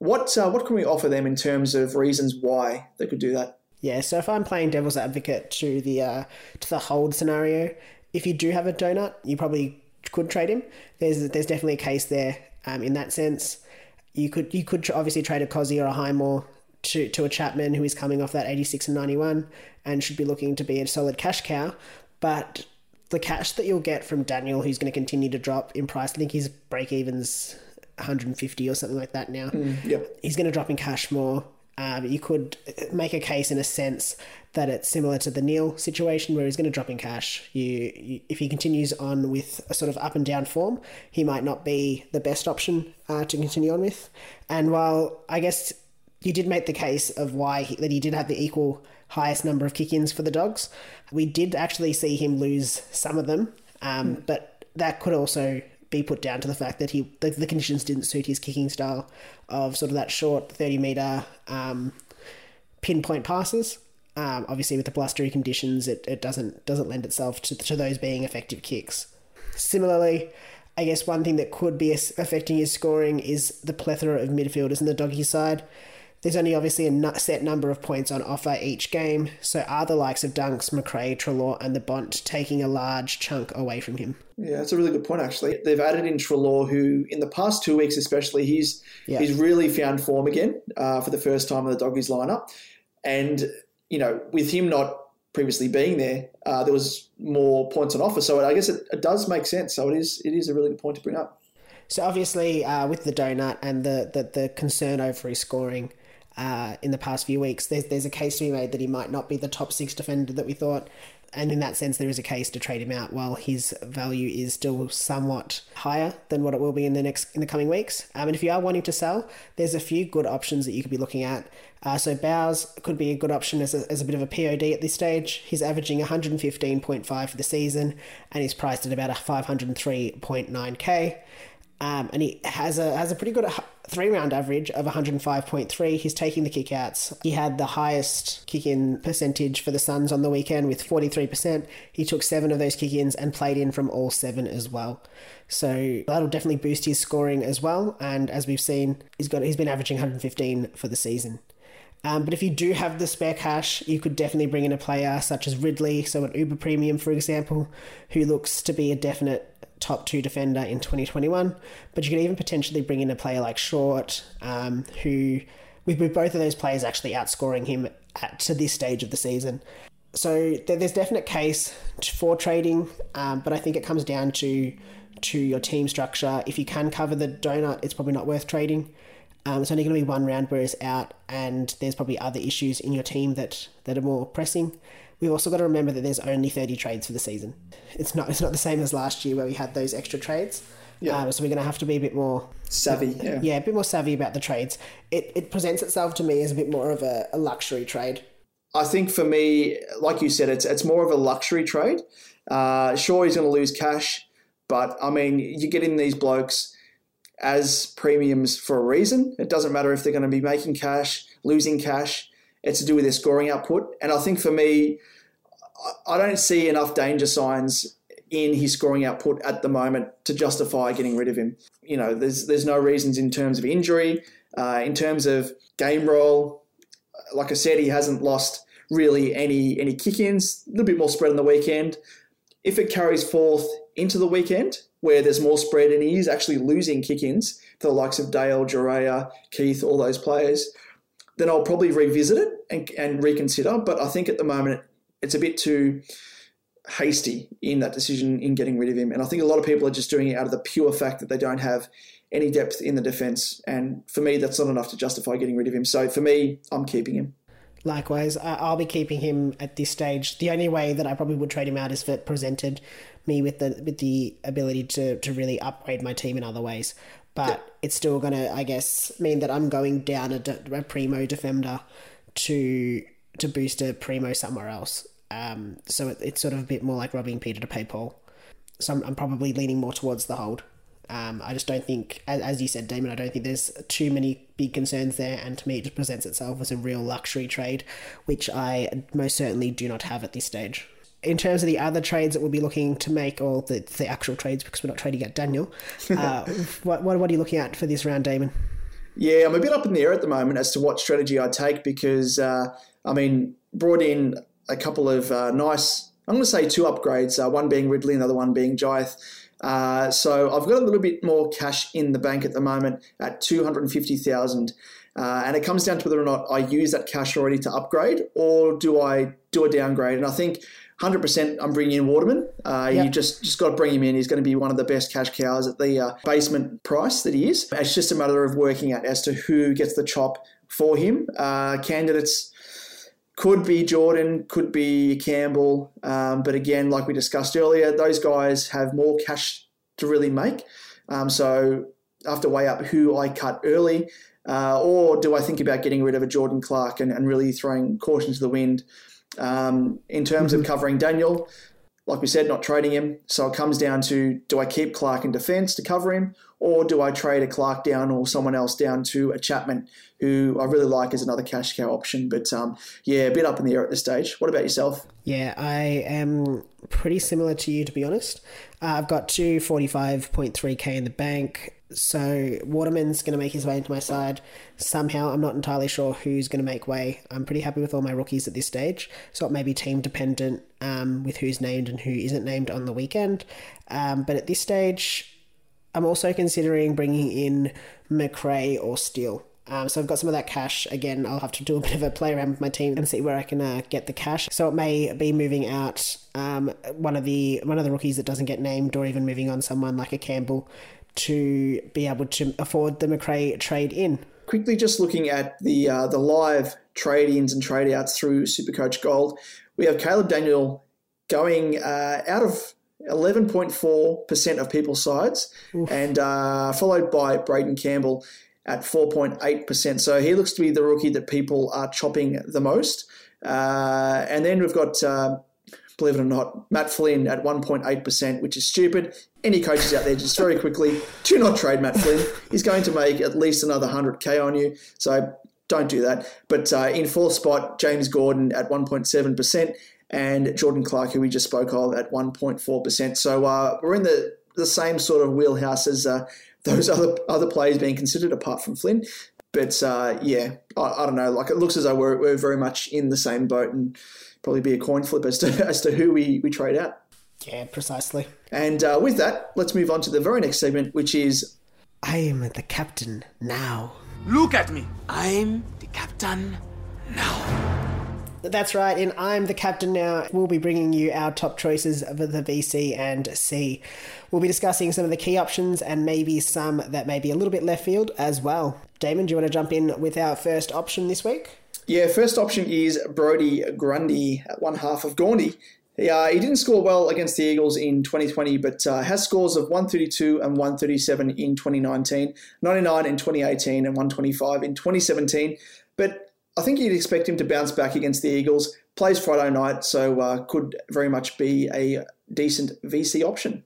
what uh, what can we offer them in terms of reasons why they could do that? Yeah, so if I'm playing devil's advocate to the uh, to the hold scenario, if you do have a donut, you probably could trade him. There's there's definitely a case there um, in that sense. You could you could obviously trade a Cozzy or a Highmore to to a Chapman who is coming off that 86 and 91 and should be looking to be a solid cash cow, but the cash that you'll get from Daniel, who's going to continue to drop in price, I think his break even's 150 or something like that now. Yep. He's going to drop in cash more. Um, you could make a case in a sense that it's similar to the Neale situation where he's going to drop in cash. You, you, if he continues on with a sort of up and down form, he might not be the best option uh, to continue on with. And while I guess you did make the case of why he, that he did have the equal highest number of kick-ins for the dogs, we did actually see him lose some of them, um, but that could also be put down to the fact that he the, the conditions didn't suit his kicking style of sort of that short 30 meter um, pinpoint passes. Um, obviously, with the blustery conditions, it, it doesn't doesn't lend itself to, to those being effective kicks. Similarly, I guess one thing that could be affecting his scoring is the plethora of midfielders in the doggy side. There's only obviously a set number of points on offer each game, so are the likes of Dunks, Macrae, Treloar, and the Bont taking a large chunk away from him? Yeah, that's a really good point. Actually, they've added in Treloar, who in the past two weeks, especially, he's Yeah. he's really found form again uh, for the first time in the doggies lineup, and you know, with him not previously being there, uh, there was more points on offer. So I guess it, it does make sense. So it is it is a really good point to bring up. So obviously, uh, with the donut and the, the, the concern over his scoring uh, in the past few weeks, there's there's a case to be made that he might not be the top six defender that we thought. and in that sense, there is a case to trade him out while his value is still somewhat higher than what it will be in the next in the coming weeks. Um, and if you are wanting to sell, there's a few good options that you could be looking at. Uh, so Bowes could be a good option as a, as a bit of a POD at this stage. He's averaging 115.5 for the season, and he's priced at about a 503.9k. Um, and he has a has a pretty good three round average of 105.3. He's taking the kickouts. He had the highest kick in percentage for the Suns on the weekend with 43%. He took seven of those kick ins and played in from all seven as well. So that'll definitely boost his scoring as well. And as we've seen, he's got he's been averaging 115 for the season. Um, but if you do have the spare cash, you could definitely bring in a player such as Ridley, so an Uber Premium, for example, who looks to be a definite top two defender in 2021. But you could even potentially bring in a player like Short, um, who, with, both of those players actually outscoring him at, to this stage of the season. So there, there's definite case for trading, um, but I think it comes down to to your team structure. If you can cover the donut, it's probably not worth trading. Um, it's only going to be one round where it's out, and there's probably other issues in your team that, that are more pressing. We've also got to remember that there's only 30 trades for the season. It's not it's not the same as last year where we had those extra trades. Yeah. Um, so we're going to have to be a bit more Savvy, yeah. yeah, a bit more savvy about the trades. It, it presents itself to me as a bit more of a, a luxury trade. I think for me, like you said, it's it's more of a luxury trade. Uh, sure, he's going to lose cash, but I mean, you get in these blokes as premiums for a reason. It doesn't matter if they're going to be making cash, losing cash. It's to do with their scoring output. And I think for me, I- don't see enough danger signs in his scoring output at the moment to justify getting rid of him. You know, there's there's no reasons in terms of injury, uh, in terms of game role. Like I said, he hasn't lost really any any kick-ins. A little bit more spread on the weekend. If it carries forth into the weekend, where there's more spread and he is actually losing kick-ins to the likes of Dale, Duryea, Keath, all those players, then I'll probably revisit it and, and reconsider. But I think at the moment it's a bit too hasty in that decision in getting rid of him. And I think a lot of people are just doing it out of the pure fact that they don't have any depth in the defence. And for me, that's not enough to justify getting rid of him. So for me, I'm keeping him. Likewise, I'll be keeping him at this stage. The only way that I probably would trade him out is if it presented me with the with the ability to to really upgrade my team in other ways. But it's still gonna, I guess, mean that I'm going down a, a primo defender to to boost a primo somewhere else. Um, so it, it's sort of a bit more like robbing Peter to pay Paul. So I'm, I'm probably leaning more towards the hold. Um, I just don't think, as, as you said, Damon, I don't think there's too many big concerns there. And to me, it just presents itself as a real luxury trade, which I most certainly do not have at this stage. In terms of the other trades that we'll be looking to make, or the, the actual trades, because we're not trading at Daniel, uh, what, what, what are you looking at for this round, Damon? Yeah, I'm a bit up in the air at the moment as to what strategy I take because, uh, I mean, brought in a couple of uh, nice, I'm going to say two upgrades, uh, one being Ridley, another one being Jiath. Uh, so I've got a little bit more cash in the bank at the moment at 250,000. Uh, and it comes down to whether or not I use that cash already to upgrade or do I do a downgrade. And I think 100% I'm bringing in Waterman. Uh, You Yep. just just got to bring him in. He's going to be one of the best cash cows at the uh, basement price that he is. It's just a matter of working out as to who gets the chop for him. Uh, candidates could be Jordon, could be Campbell, um, but again, like we discussed earlier, those guys have more cash to really make. Um, so I have to weigh up who I cut early, uh, or do I think about getting rid of a Jordan Clark and, and really throwing caution to the wind? Um, in terms of covering Daniel, like we said, not trading him. So it comes down to do I keep Clark in defence to cover him, or do I trade a Clark down or someone else down to a Chapman, who I really like as another cash cow option. But um, yeah, a bit up in the air at this stage. What about yourself? Yeah, I am pretty similar to you, to be honest. Uh, I've got 245.3k in the bank. So Waterman's going to make his way into my side. Somehow, I'm not entirely sure who's going to make way. I'm pretty happy with all my rookies at this stage. So it may be team dependent um, with who's named and who isn't named on the weekend. Um, but at this stage, I'm also considering bringing in Macrae or Steele. Um, so I've got some of that cash. Again, I'll have to do a bit of a play around with my team and see where I can uh, get the cash. So it may be moving out um, one of the one of the rookies that doesn't get named, or even moving on someone like a Campbell to be able to afford the Macrae trade in. Quickly, just looking at the uh, the live trade ins and trade outs through Supercoach Gold, we have Caleb Daniel going uh, out of 11.4% of people's sides, and uh, followed by Braeden Campbell at 4.8%. So he looks to be the rookie that people are chopping the most. Uh, and then we've got, uh, believe it or not, Matt Flynn at 1.8%, which is stupid. Any coaches out there, just very quickly, do not trade Matt Flynn. He's going to make at least another 100K on you. So don't do that. But uh, in fourth spot, James Jordon at 1.7%, and Jordan Clark, who we just spoke of, at 1.4%. So uh, we're in the, the same sort of wheelhouse as uh, those other other players being considered, apart from Flynn. But uh, yeah, I, I don't know. Like it looks as though we're, we're very much in the same boat, and probably be a coin flip as to as to who we, we trade out. Yeah, precisely. And uh, with that, let's move on to the very next segment, which is I am the captain now. Look at me. I'm the captain now. That's right, and I'm the captain now. We'll be bringing you our top choices of the VC and C. We'll be discussing some of the key options and maybe some that may be a little bit left field as well. Damon, do you want to jump in with our first option this week? Yeah, first option is Brodie Grundy one half of Gawndy. He, uh, he didn't score well against the Eagles in 2020, but uh, has scores of 132 and 137 in 2019, 99 in 2018, and 125 in 2017. But I think you'd expect him to bounce back against the Eagles. Plays Friday night, so uh, could very much be a decent VC option.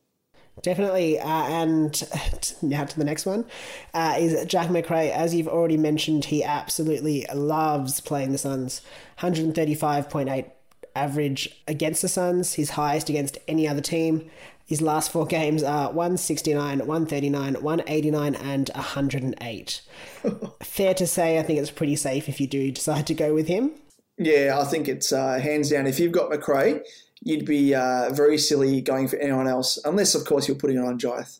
Definitely. Uh, and now to the next one uh, is Jack Macrae. As you've already mentioned, he absolutely loves playing the Suns. 135.8 average against the Suns, his highest against any other team. His last four games are 169, 139, 189, and 108. Fair to say, I think it's pretty safe if you do decide to go with him. Yeah, I think it's uh, hands down. If you've got Macrae, you'd be uh, very silly going for anyone else, unless, of course, you're putting it on Jiath.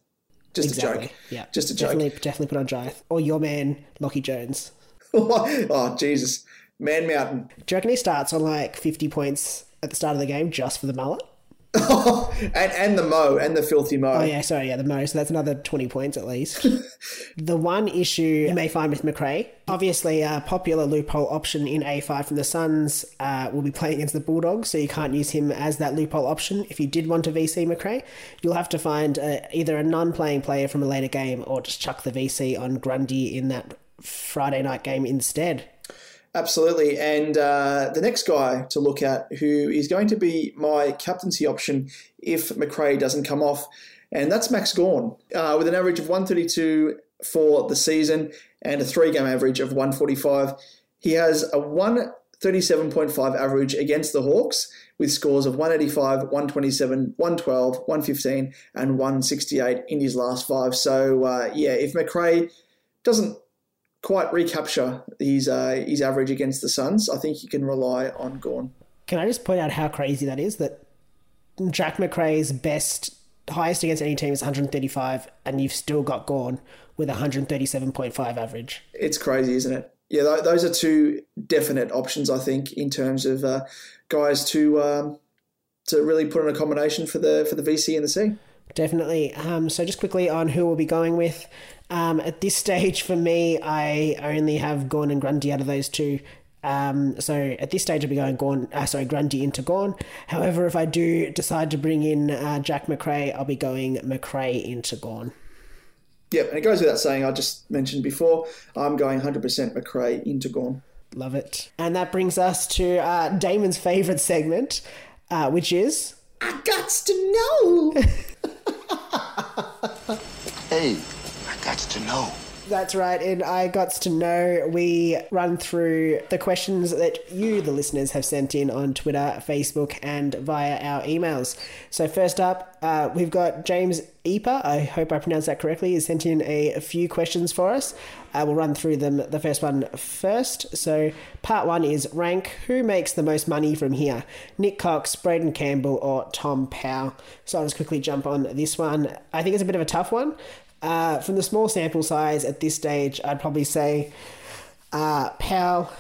Just a joke. Yeah. Just a joke. definitely, Definitely put on Jiath. Or your man, Lachie Jones. oh, Jesus. Man Mountain. Do you reckon he starts on like 50 points at the start of the game just for the mullet? and, and the Mo, and the filthy Mo. Oh yeah, sorry, yeah, the Mo. So that's another twenty points at least. the one issue you may find with Macrae, obviously a popular loophole option in A five from the Suns uh, will be playing against the Bulldogs, so you can't use him as that loophole option. If you did want to VC Macrae, you'll have to find uh, either a non-playing player from a later game or just chuck the VC on Grundy in that Friday night game instead. Absolutely. And uh, the next guy to look at who is going to be my captaincy option if Macrae doesn't come off, and that's Max Gawn, uh, with an average of 132 for the season and a three game average of 145. He has a 137.5 average against the Hawks with scores of 185, 127, 112, 115, and 168 in his last five. So, uh, yeah, if Macrae doesn't quite recapture his uh, his average against the Suns, I think you can rely on Gawn. Can I just point out how crazy that is? That Jack Macrae's best, highest against any team is 135, and you've still got Gawn with 137.5 average. It's crazy, isn't it? Yeah, th- those are two definite options, I think, in terms of uh, guys to um, to really put in a combination for the for the VC and the C. Definitely. Um, so just quickly on who we'll be going with. Um, at this stage, for me, I only have Gawn and Grundy out of those two. Um, so at this stage, I'll be going Gawn, uh, sorry, Grundy into Gawn. However, if I do decide to bring in uh, Jack Macrae, I'll be going Macrae into Gawn. Yep, and it goes without saying, I just mentioned before, I'm going 100% Macrae into Gawn. Love it. And that brings us to uh, Damon's favourite segment, uh, which is I got to know. Hey, I got to know. That's right, and I got to know we run through the questions that you, the listeners, have sent in on Twitter, Facebook, and via our emails. So, first up, uh, we've got James Epa, I hope I pronounced that correctly, has sent in a, few questions for us. Uh, we'll run through them. The first one first. So, part one is rank who makes the most money from here? Nick Cox, Braeden Campbell, or Tom Powell? So, I'll just quickly jump on this one. I think it's a bit of a tough one. Uh, from the small sample size at this stage, I'd probably say uh, Powell.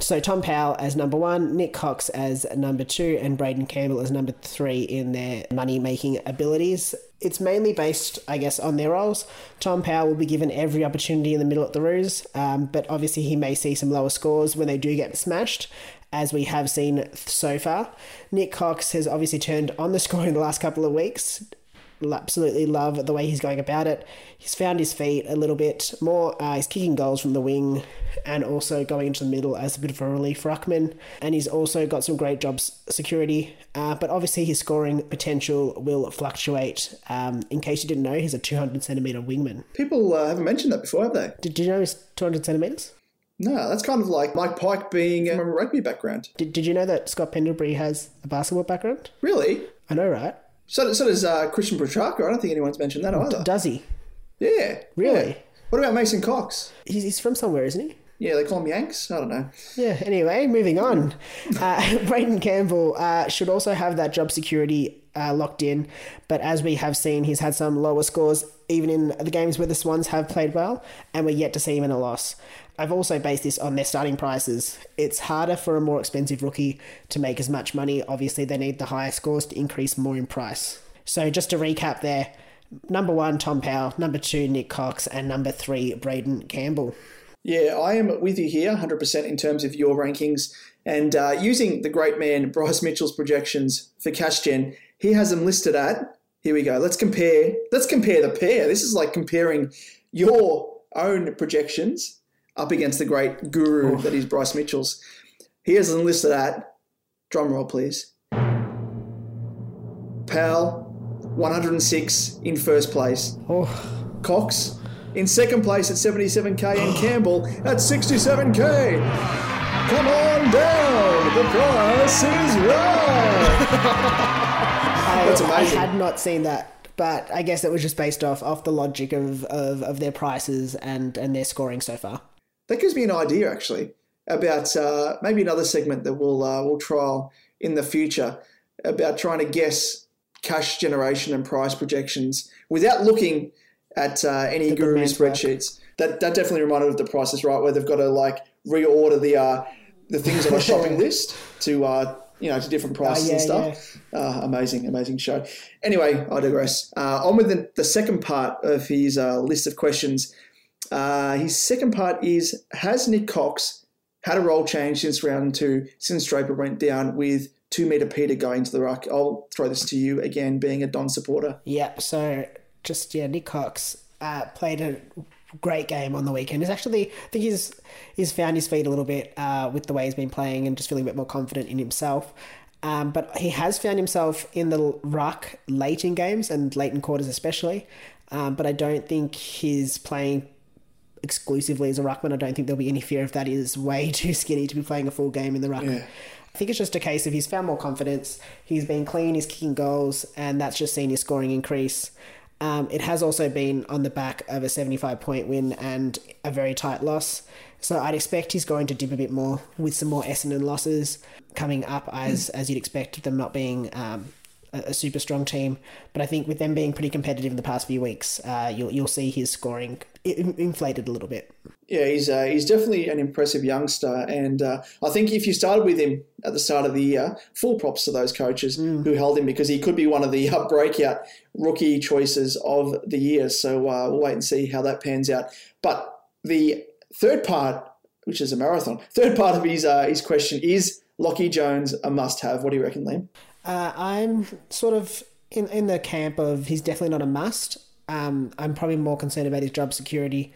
So Tom Powell as number one, Nick Cox as number two, and Braeden Campbell as number three in their money making abilities. it's mainly based, I guess, on their roles. Tom Powell will be given every opportunity in the middle at the Roos, um, but obviously he may see some lower scores when they do get smashed, as we have seen so far. Nick Cox has obviously turned on the score in the last couple of weeks. Absolutely love the way he's going about it. He's found his feet a little bit more. Uh, he's kicking goals from the wing and also going into the middle as a bit of a relief ruckman. And he's also got some great job s- security. Uh, but obviously, his scoring potential will fluctuate. Um, in case you didn't know, he's a 200 centimetre wingman. People uh, haven't mentioned that before, have they? Did, you know he's 200 centimetres? No, that's kind of like Mike Pike being from a rugby background. Did, did you know that Scott Pendlebury has a basketball background? Really? I know, right? So, so does uh, Christian Petracca. I don't think anyone's mentioned that either. Does he? Yeah. Really? yeah. What about Mason Cox? He's, he's from somewhere, isn't he? Yeah, they call him Yanks. I don't know. Yeah, anyway, moving on. Uh, Braeden Campbell uh, should also have that job security uh, locked in, but as we have seen, he's had some lower scores even in the games where the Swans have played well, and we're yet to see him in a loss. I've also based this on their starting prices. It's harder for a more expensive rookie to make as much money. Obviously, they need the higher scores to increase more in price. So, just to recap there number one, Tom Powell, number two, Nick Cox, and number three, Braeden Campbell. Yeah, I am with you here 100% in terms of your rankings. And uh, using the great man Bryce Mitchell's projections for Cash Gen, he has them listed at. Here we go. Let's compare. Let's compare the pair. This is like comparing your own projections up against the great guru that is Bryce Mitchell's. He has them listed at. Drum roll, please. Powell, 106 in first place. Oh, Cox in second place at 77k and Campbell at 67k. Come on down, the price is right. I, That's amazing. I had not seen that, but I guess it was just based off off the logic of, of, of their prices and, and their scoring so far. That gives me an idea actually about uh, maybe another segment that we'll uh, we'll trial in the future about trying to guess cash generation and price projections without looking at uh, any guru spreadsheets. That that definitely reminded me of the prices right where they've got to like reorder the uh, the things on a shopping list to uh, you know to different prices yeah, and stuff. Uh, amazing, amazing show. Anyway, I digress. Uh, on with the, the second part of his uh, list of questions. Uh, his second part is Has Nick Cox had a role change since round two, since Draper went down with two metre Peter going to the ruck? I'll throw this to you again, being a Don supporter. Yeah, so just yeah, Nick Cox uh, played a great game on the weekend. He's actually, I think he's he's found his feet a little bit uh, with the way he's been playing and just feeling a bit more confident in himself. Um, but he has found himself in the ruck late in games and late in quarters especially. Um, but I don't think he's playing exclusively as a ruckman. I don't think there'll be any fear if that is way too skinny to be playing a full game in the ruck. Yeah. I think it's just a case of he's found more confidence. He's been clean, he's kicking goals, and that's just seen his scoring increase. Um, it has also been on the back of a 75 point win and a very tight loss. So I'd expect he's going to dip a bit more with some more Essendon losses coming up, as as you'd expect them not being um, a, super strong team. But I think with them being pretty competitive in the past few weeks, uh, you'll you'll see his scoring inflated a little bit. Yeah, he's uh, he's definitely an impressive youngster, and uh, I think if you started with him at the start of the year, full props to those coaches who held him because he could be one of the uh, breakout rookie choices of the year. So uh, we'll wait and see how that pans out. But the third part, which is a marathon, third part of his uh, his question is Lachie Jones a must-have. What do you reckon, Liam? Uh, I'm sort of in, in the camp of he's definitely not a must. Um, I'm probably more concerned about his job security.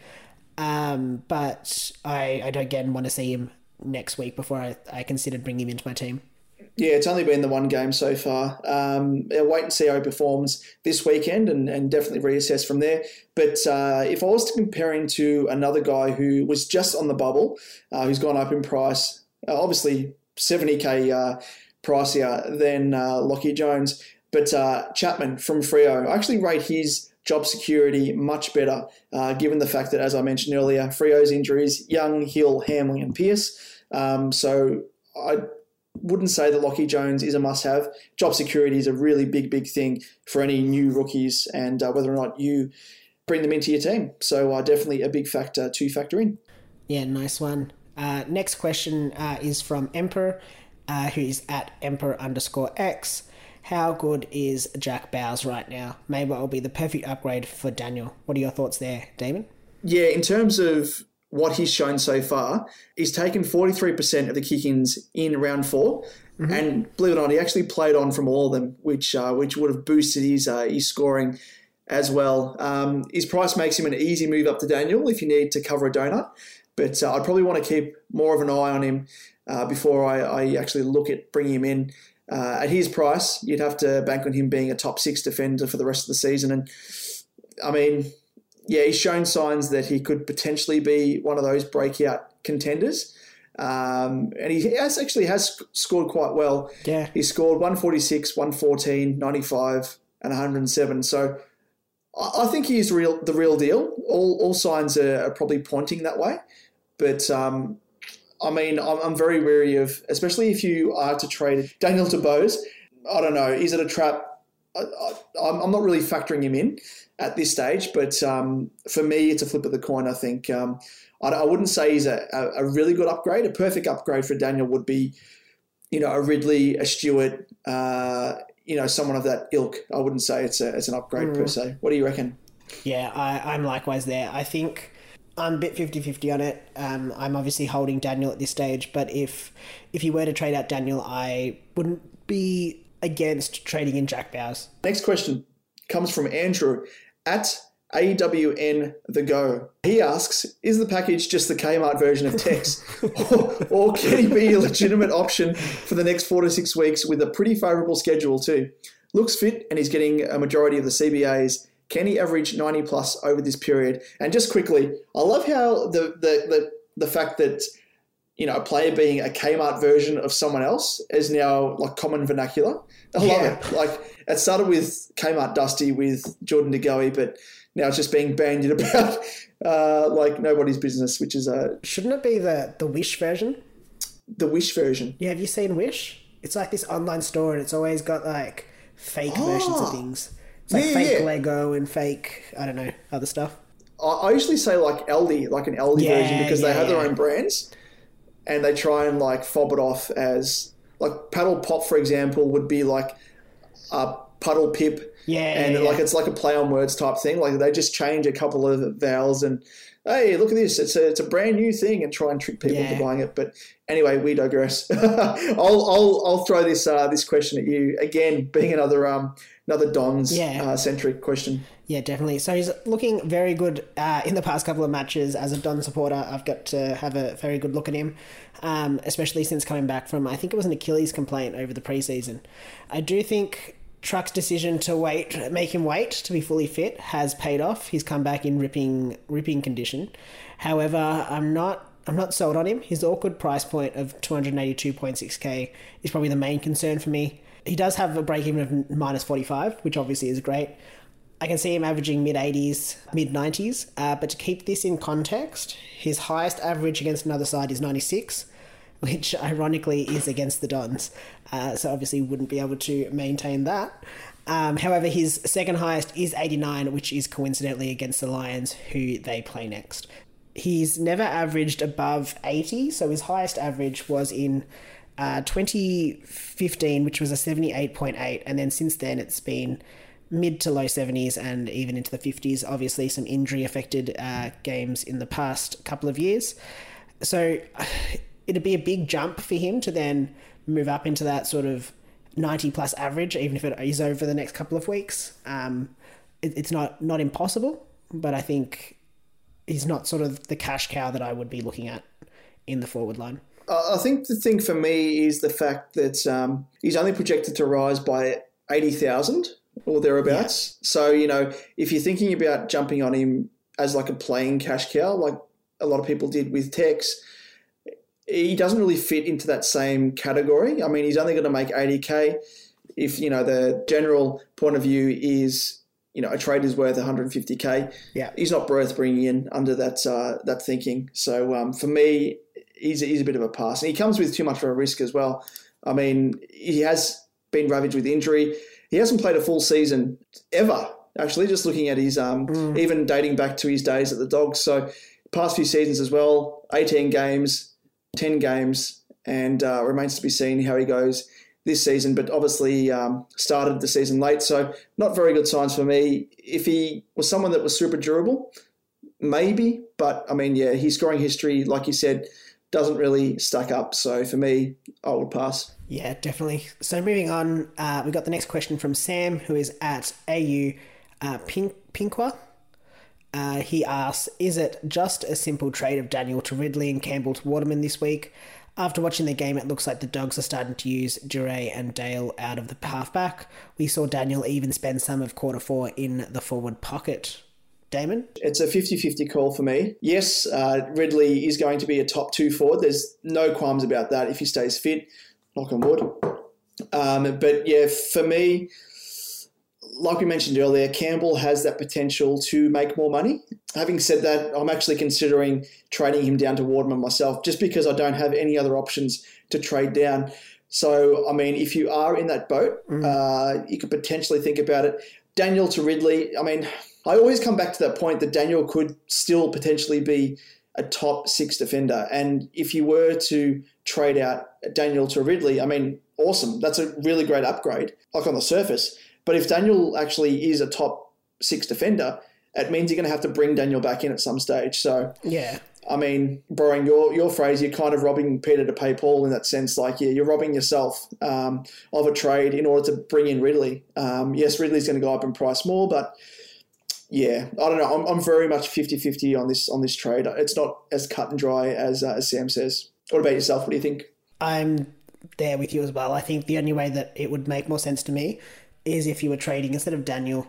Um, but I, I again want to see him next week before I, I considered bringing him into my team. Yeah, it's only been the one game so far. Um, wait and see how he performs this weekend and, and definitely reassess from there. But uh, if I was to compare him to another guy who was just on the bubble, uh, who's gone up in price, uh, obviously 70k uh, pricier than uh, Lachie Jones, but uh, Chapman from Freo, I actually rate his job security much better, uh, given the fact that, as I mentioned earlier, Freo's injuries, Young, Hill, Hamling, and Pearce. Um, so I wouldn't say that Lachie Jones is a must-have. Job security is a really big, big thing for any new rookies, and uh, whether or not you bring them into your team. So uh, definitely a big factor to factor in. Yeah, nice one. Uh, next question uh, is from Emperor, uh, who is at Emperor underscore X. How good is Jack Bowes right now? Maybe it'll be the perfect upgrade for Daniel. What are your thoughts there, Damon? Yeah, in terms of what he's shown so far, he's taken 43% of the kick ins in round 4 And believe it or not, he actually played on from all of them, which uh, which would have boosted his, uh, his scoring as well. Um, his price makes him an easy move up to Daniel if you need to cover a donut. But uh, I'd probably want to keep more of an eye on him uh, before I, I actually look at bringing him in. Uh, at his price, you'd have to bank on him being a top six defender for the rest of the season. And I mean, yeah, he's shown signs that he could potentially be one of those breakout contenders. Um, and he has actually has scored quite well. Yeah. He scored 146, 114, 95, and 107. So I think he's real, the real deal. All, all signs are, are probably pointing that way. But um, I mean, I'm, I'm very wary of, especially if you are to trade Daniel DeBose. I don't know. Is it a trap? I, I'm not really factoring him in at this stage, but um, for me, it's a flip of the coin. I think um, I, I wouldn't say he's a, a, really good upgrade. A perfect upgrade for Daniel would be, you know, a Ridley, a Stewart, uh, you know, someone of that ilk. I wouldn't say it's a, it's an upgrade per se. What do you reckon? Yeah, I, I'm likewise there. I think I'm a bit 50-50 on it. Um, I'm obviously holding Daniel at this stage, but if if you were to trade out Daniel, I wouldn't be against trading in Jack Bowes. Next question comes from Andrew at AWN The Go. He asks, is the package just the Kmart version of Tex? or, or can he be a legitimate option for the next four to six weeks with a pretty favourable schedule too? Looks fit and he's getting a majority of the CBAs. Can he average 90 plus over this period? And just quickly, I love how the the the, the fact that you know, a player being a Kmart version of someone else is now like common vernacular. I love Yeah. it. Like it started with Kmart Dusty with Jordan De Goey, but now it's just being bandied about uh, like nobody's business, which is uh, Shouldn't it be the, the Wish version? the Wish version. Yeah, have you seen Wish? It's like this online store and it's always got like fake versions Oh. of things. It's like Yeah, fake yeah. Lego and fake, I don't know, other stuff. I, I usually say like Aldi, like an Aldi Yeah, version, because they have their own brands, and they try and like fob it off as like paddle pop, for example, would be like a puddle pip, Yeah, and like it's like a play on words type thing. Like they just change a couple of vowels and. Hey, look at this! It's a it's a brand new thing, and try and trick people into buying it. But anyway, we digress. I'll I'll I'll throw this uh, this question at you again, being another um another Don's Yeah. uh, centric question. Yeah, definitely. So he's looking very good uh, in the past couple of matches. As a Don supporter, I've got to have a very good look at him, um, especially since coming back from, I think it was an Achilles complaint over the preseason. I do think Truck's decision to wait, make him wait to be fully fit, has paid off. He's come back in ripping, ripping condition. However, I'm not. I'm not sold on him. His awkward price point of 282.6k is probably the main concern for me. He does have a break even of minus 45, which obviously is great. I can see him averaging mid 80s, mid 90s. Uh, but to keep this in context, his highest average against another side is 96, which ironically is against the Dons. Uh, so obviously wouldn't be able to maintain that. Um, however, his second highest is 89, which is coincidentally against the Lions, who they play next. He's never averaged above 80, so his highest average was in uh, 2015, which was a 78.8, and then since then it's been mid to low 70s and even into the 50s. Obviously, some injury affected uh, games in the past couple of years. So it'd be a big jump for him to then move up into that sort of 90 plus average, even if it is over the next couple of weeks. Um, it, it's not, not impossible, but I think he's not sort of the cash cow that I would be looking at in the forward line. I I think the thing for me is the fact that um, he's only projected to rise by 80,000 or thereabouts. So, you know, if you're thinking about jumping on him as like a playing cash cow, like a lot of people did with Tex, he doesn't really fit into that same category. I mean, he's only going to make 80K. If, you know, the general point of view is, you know, a trade is worth 150K, Yeah. he's not worth bringing in under that uh, that thinking. So um, for me, he's, he's a bit of a pass. And he comes with too much of a risk as well. I mean, he has been ravaged with injury. He hasn't played a full season ever. Actually, just looking at his um, even dating back to his days at the Dogs. So past few seasons as well, 18 games, 10 games, and uh, remains to be seen how he goes this season, but obviously um, started the season late. So not very good signs for me. If he was someone that was super durable, maybe. But I mean, yeah, his scoring history, like you said, doesn't really stack up. So for me, I would pass. Yeah, definitely. So moving on, uh, we got the next question from Sam, who is at AU uh, Pink, Pinkwa. Uh, he asks, is it just a simple trade of Daniel to Ridley and Campbell to Waterman this week? After watching the game, it looks like the Dogs are starting to use Duryea and Dale out of the halfback. We saw Daniel even spend some of quarter four in the forward pocket. Damon? It's a 50 50 call for me. Yes, uh, Ridley is going to be a top two forward. There's no qualms about that if he stays fit. Knock on wood. Um, but yeah, for me, like we mentioned earlier, Campbell has that potential to make more money. Having said that, I'm actually considering trading him down to Waterman myself just because I don't have any other options to trade down. So, I mean, if you are in that boat, uh, you could potentially think about it. Daniel to Ridley, I mean, I always come back to that point that Daniel could still potentially be a top six defender. And if you were to trade out Daniel to Ridley, I mean, awesome. That's a really great upgrade, like on the surface. But if Daniel actually is a top six defender, it means you're going to have to bring Daniel back in at some stage. So, Yeah. I mean, borrowing your, your phrase, you're kind of robbing Peter to pay Paul in that sense. Like, yeah, you're robbing yourself um, of a trade in order to bring in Ridley. Um, yes, Ridley's going to go up in price more, but yeah, I don't know. I'm, I'm very much 50-50 on this on this trade. It's not as cut and dry as uh, as Sam says. What about yourself? What do you think? I'm there with you as well. I think the only way that it would make more sense to me is if you were trading instead of Daniel,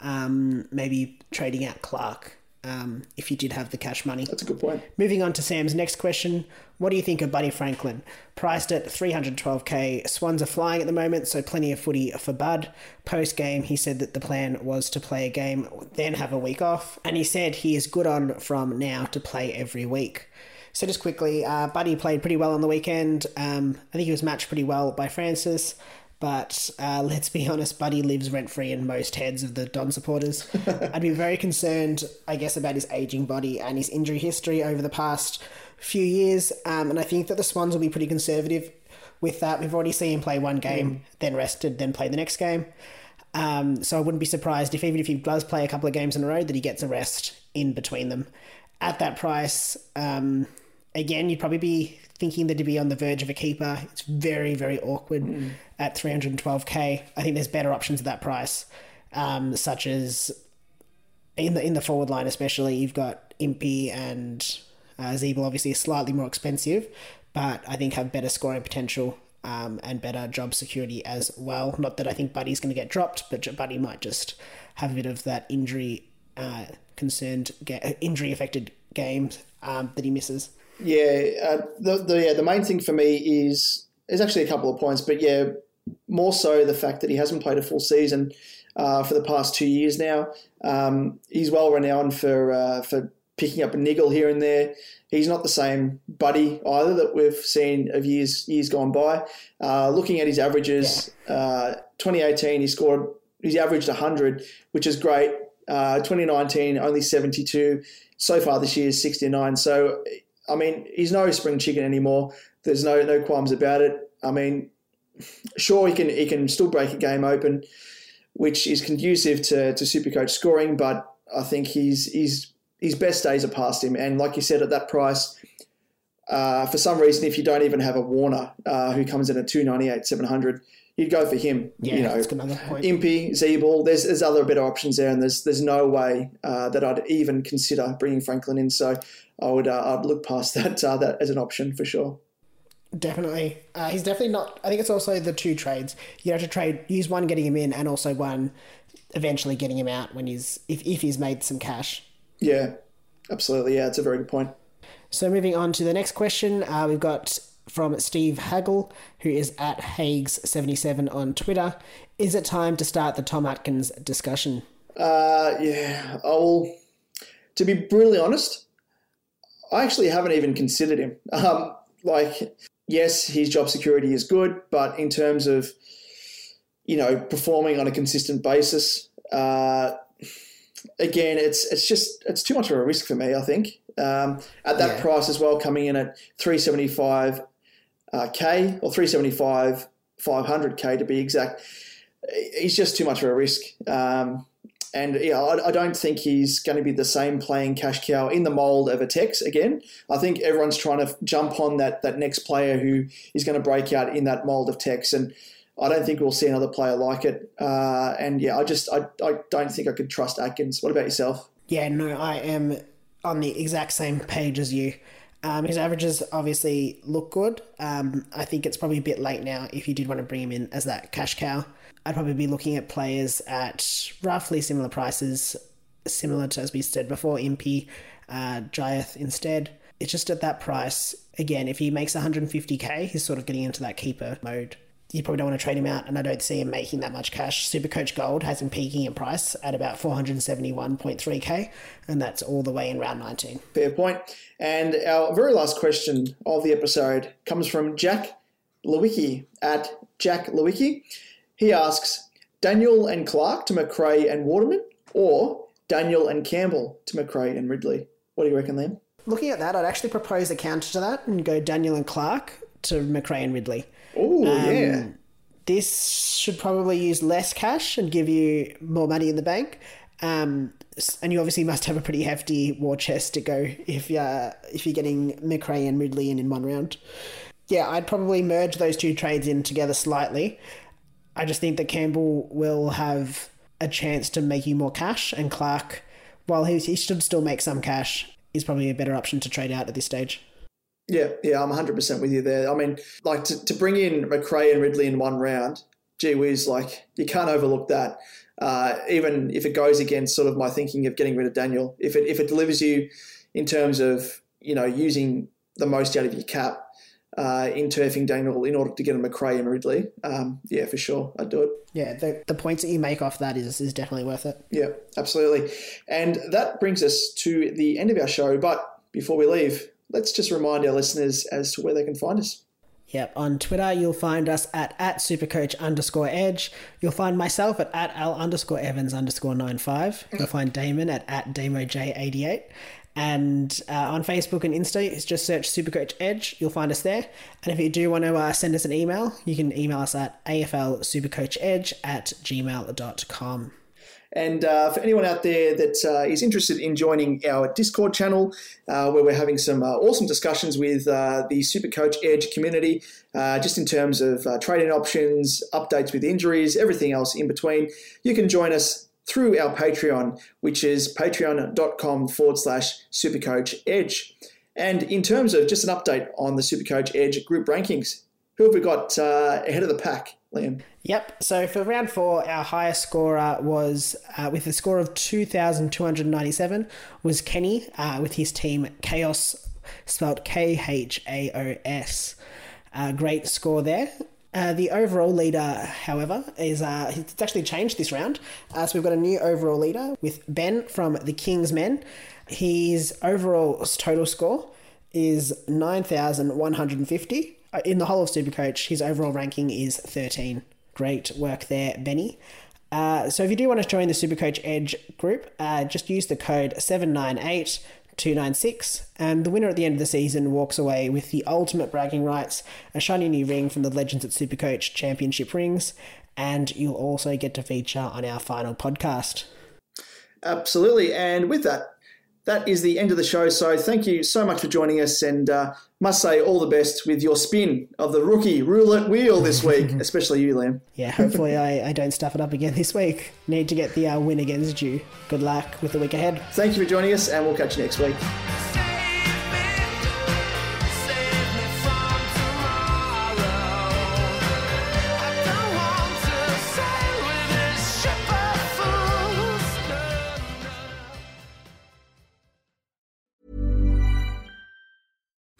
um, maybe trading out Clark. Um, if you did have the cash money. That's a good point. Moving on to Sam's next question. What do you think of Buddy Franklin? Priced at 312k, Swans are flying at the moment, so plenty of footy for Bud. Post game, he said that the plan was to play a game, then have a week off, and he said he is good on from now to play every week. So just quickly, uh, Buddy played pretty well on the weekend. Um, I think he was matched pretty well by Francis. But uh, let's be honest, Buddy lives rent free in most heads of the Don supporters. I'd be very concerned, I guess, about his aging body and his injury history over the past few years. Um, and I think that the Swans will be pretty conservative with that. We've already seen him play one game, then rested, then play the next game. Um, so I wouldn't be surprised if even if he does play a couple of games in a row, that he gets a rest in between them. At that price, um, again, you'd probably be thinking that to be on the verge of a keeper. It's very, very awkward at 312k. I think there's better options at that price, um, such as in the in the forward line, especially. You've got Impey and uh, Ziebell, obviously slightly more expensive, but I think have better scoring potential. Um, and better job security as well. Not that I think Buddy's going to get dropped, but Buddy might just have a bit of that injury uh, concerned, ga- injury affected games um, that he misses. Yeah, uh, the, the yeah the main thing for me is is actually a couple of points, but yeah, more so the fact that he hasn't played a full season uh, for the past two years now. Um, he's well renowned for uh, for picking up a niggle here and there. He's not the same buddy either that we've seen of years years gone by. Uh, looking at his averages, uh, 2018 he scored he's averaged 100, which is great. Uh, 2019 only 72. So far this year is 69. So I mean he's no spring chicken anymore. There's no no qualms about it. I mean, sure he can he can still break a game open, which is conducive to to Supercoach scoring, but I think he's he's his best days are past him. And like you said, at that price, uh, for some reason, if you don't even have a Warner uh, who comes in at two ninety eight seven hundred, you'd go for him. Yeah, you know, that's another point. Impey, Ziebell, there's there's other better options there, and there's there's no way uh, that I'd even consider bringing Franklin in. So I would uh, I'd look past that uh, that as an option for sure. Definitely. Uh, he's definitely not. I think it's also the two trades. You have to trade, use one getting him in, and also one eventually getting him out when he's if, if he's made some cash. Yeah, absolutely. Yeah, it's a very good point. So moving on to the next question, uh, we've got from Steve Hagel, who is at Hags77 on Twitter. Is it time to start the Tom Atkins discussion? Uh, yeah, I'll. To be brutally honest, I actually haven't even considered him. Um, like, yes, his job security is good, but in terms of, you know, performing on a consistent basis, uh, again, it's it's just it's too much of a risk for me. I think um, at that Yeah. price as well, coming in at three seventy five uh, k or three seventy five 500k to be exact. He's just too much of a risk. Um, and yeah, I, I don't think he's going to be the same playing cash cow in the mold of a Tex again. I think everyone's trying to jump on that that next player who is going to break out in that mold of Tex, and I don't think we'll see another player like it. Uh, and yeah, I just I, I don't think I could trust Atkins. What about yourself? Yeah, no, I am on the exact same page as you. Um, his averages obviously look good. Um, I think it's probably a bit late now if you did want to bring him in as that cash cow. I'd probably be looking at players at roughly similar prices, similar to, as we said before, Impey, uh, Jiath instead. It's just at that price, again, if he makes 150k, he's sort of getting into that keeper mode. You probably don't want to trade him out, and I don't see him making that much cash. Supercoach Gold has him peaking in price at about 471.3k, and that's all the way in round 19. Fair point. And our very last question of the episode comes from Jack Lewicki at Jack Lewicki. He asks Daniel and Clark to Macrae and Waterman, or Daniel and Campbell to Macrae and Ridley. What do you reckon, Liam? Looking at that, I'd actually propose a counter to that and go Daniel and Clark to Macrae and Ridley. Oh, Um, yeah. This should probably use less cash and give you more money in the bank. Um, and you obviously must have a pretty hefty war chest to go if you're, if you're getting Macrae and Ridley in in one round. Yeah, I'd probably merge those two trades in together slightly. I just think that Campbell will have a chance to make you more cash, and Clark, while he, he should still make some cash, is probably a better option to trade out at this stage. Yeah, yeah, I'm 100% with you there. I mean, like to, to bring in Macrae and Ridley in one round, gee whiz, like you can't overlook that. Uh, even if it goes against sort of my thinking of getting rid of Daniel, if it if it delivers you in terms of you know using the most out of your cap uh, in turfing Daniel in order to get a Macrae and Ridley, um, yeah, for sure, I'd do it. Yeah, the, the points that you make off that is, is definitely worth it. Yeah, absolutely. And that brings us to the end of our show. But before we leave, let's just remind our listeners as to where they can find us. Yep, on Twitter you'll find us at, at supercoach underscore edge. You'll find myself at, at al underscore evans underscore 95. You'll find Damon at, at damoj88. And uh, on Facebook and Insta, just search Supercoach Edge. You'll find us there. And if you do want to uh, send us an email, you can email us at aflsupercoachedge at gmail.com. And uh, for anyone out there that uh, is interested in joining our Discord channel, uh, where we're having some uh, awesome discussions with uh, the Supercoach Edge community, uh, just in terms of trading options, updates with injuries, everything else in between, you can join us through our Patreon, which is patreon.com forward slash Supercoach Edge. And in terms of just an update on the Supercoach Edge group rankings, who have we got uh, ahead of the pack, Liam? Yep. So for round four, our highest scorer was uh, with a score of two thousand two hundred ninety-seven was Kenny uh, with his team Chaos, spelled K H A O S. Uh, great score there. Uh, the overall leader, however, is uh, it's actually changed this round. Uh, so we've got a new overall leader with Ben from the King's Men. His overall total score is nine thousand one hundred and fifty. Uh, In the whole of Supercoach, his overall ranking is 13. Great work there, Benny. Uh, so if you do want to join the Supercoach Edge group, uh, just use the code 798296 and the winner at the end of the season walks away with the ultimate bragging rights, a shiny new ring from the Legends at Supercoach Championship rings, and you'll also get to feature on our final podcast. Absolutely. And with that, that is the end of the show. So thank you so much for joining us, and uh, must say all the best with your spin of the rookie roulette wheel this week, especially you, Liam. Yeah, hopefully I, I don't stuff it up again this week. Need to get the uh, win against you. Good luck with the week ahead. Thank you for joining us, and we'll catch you next week.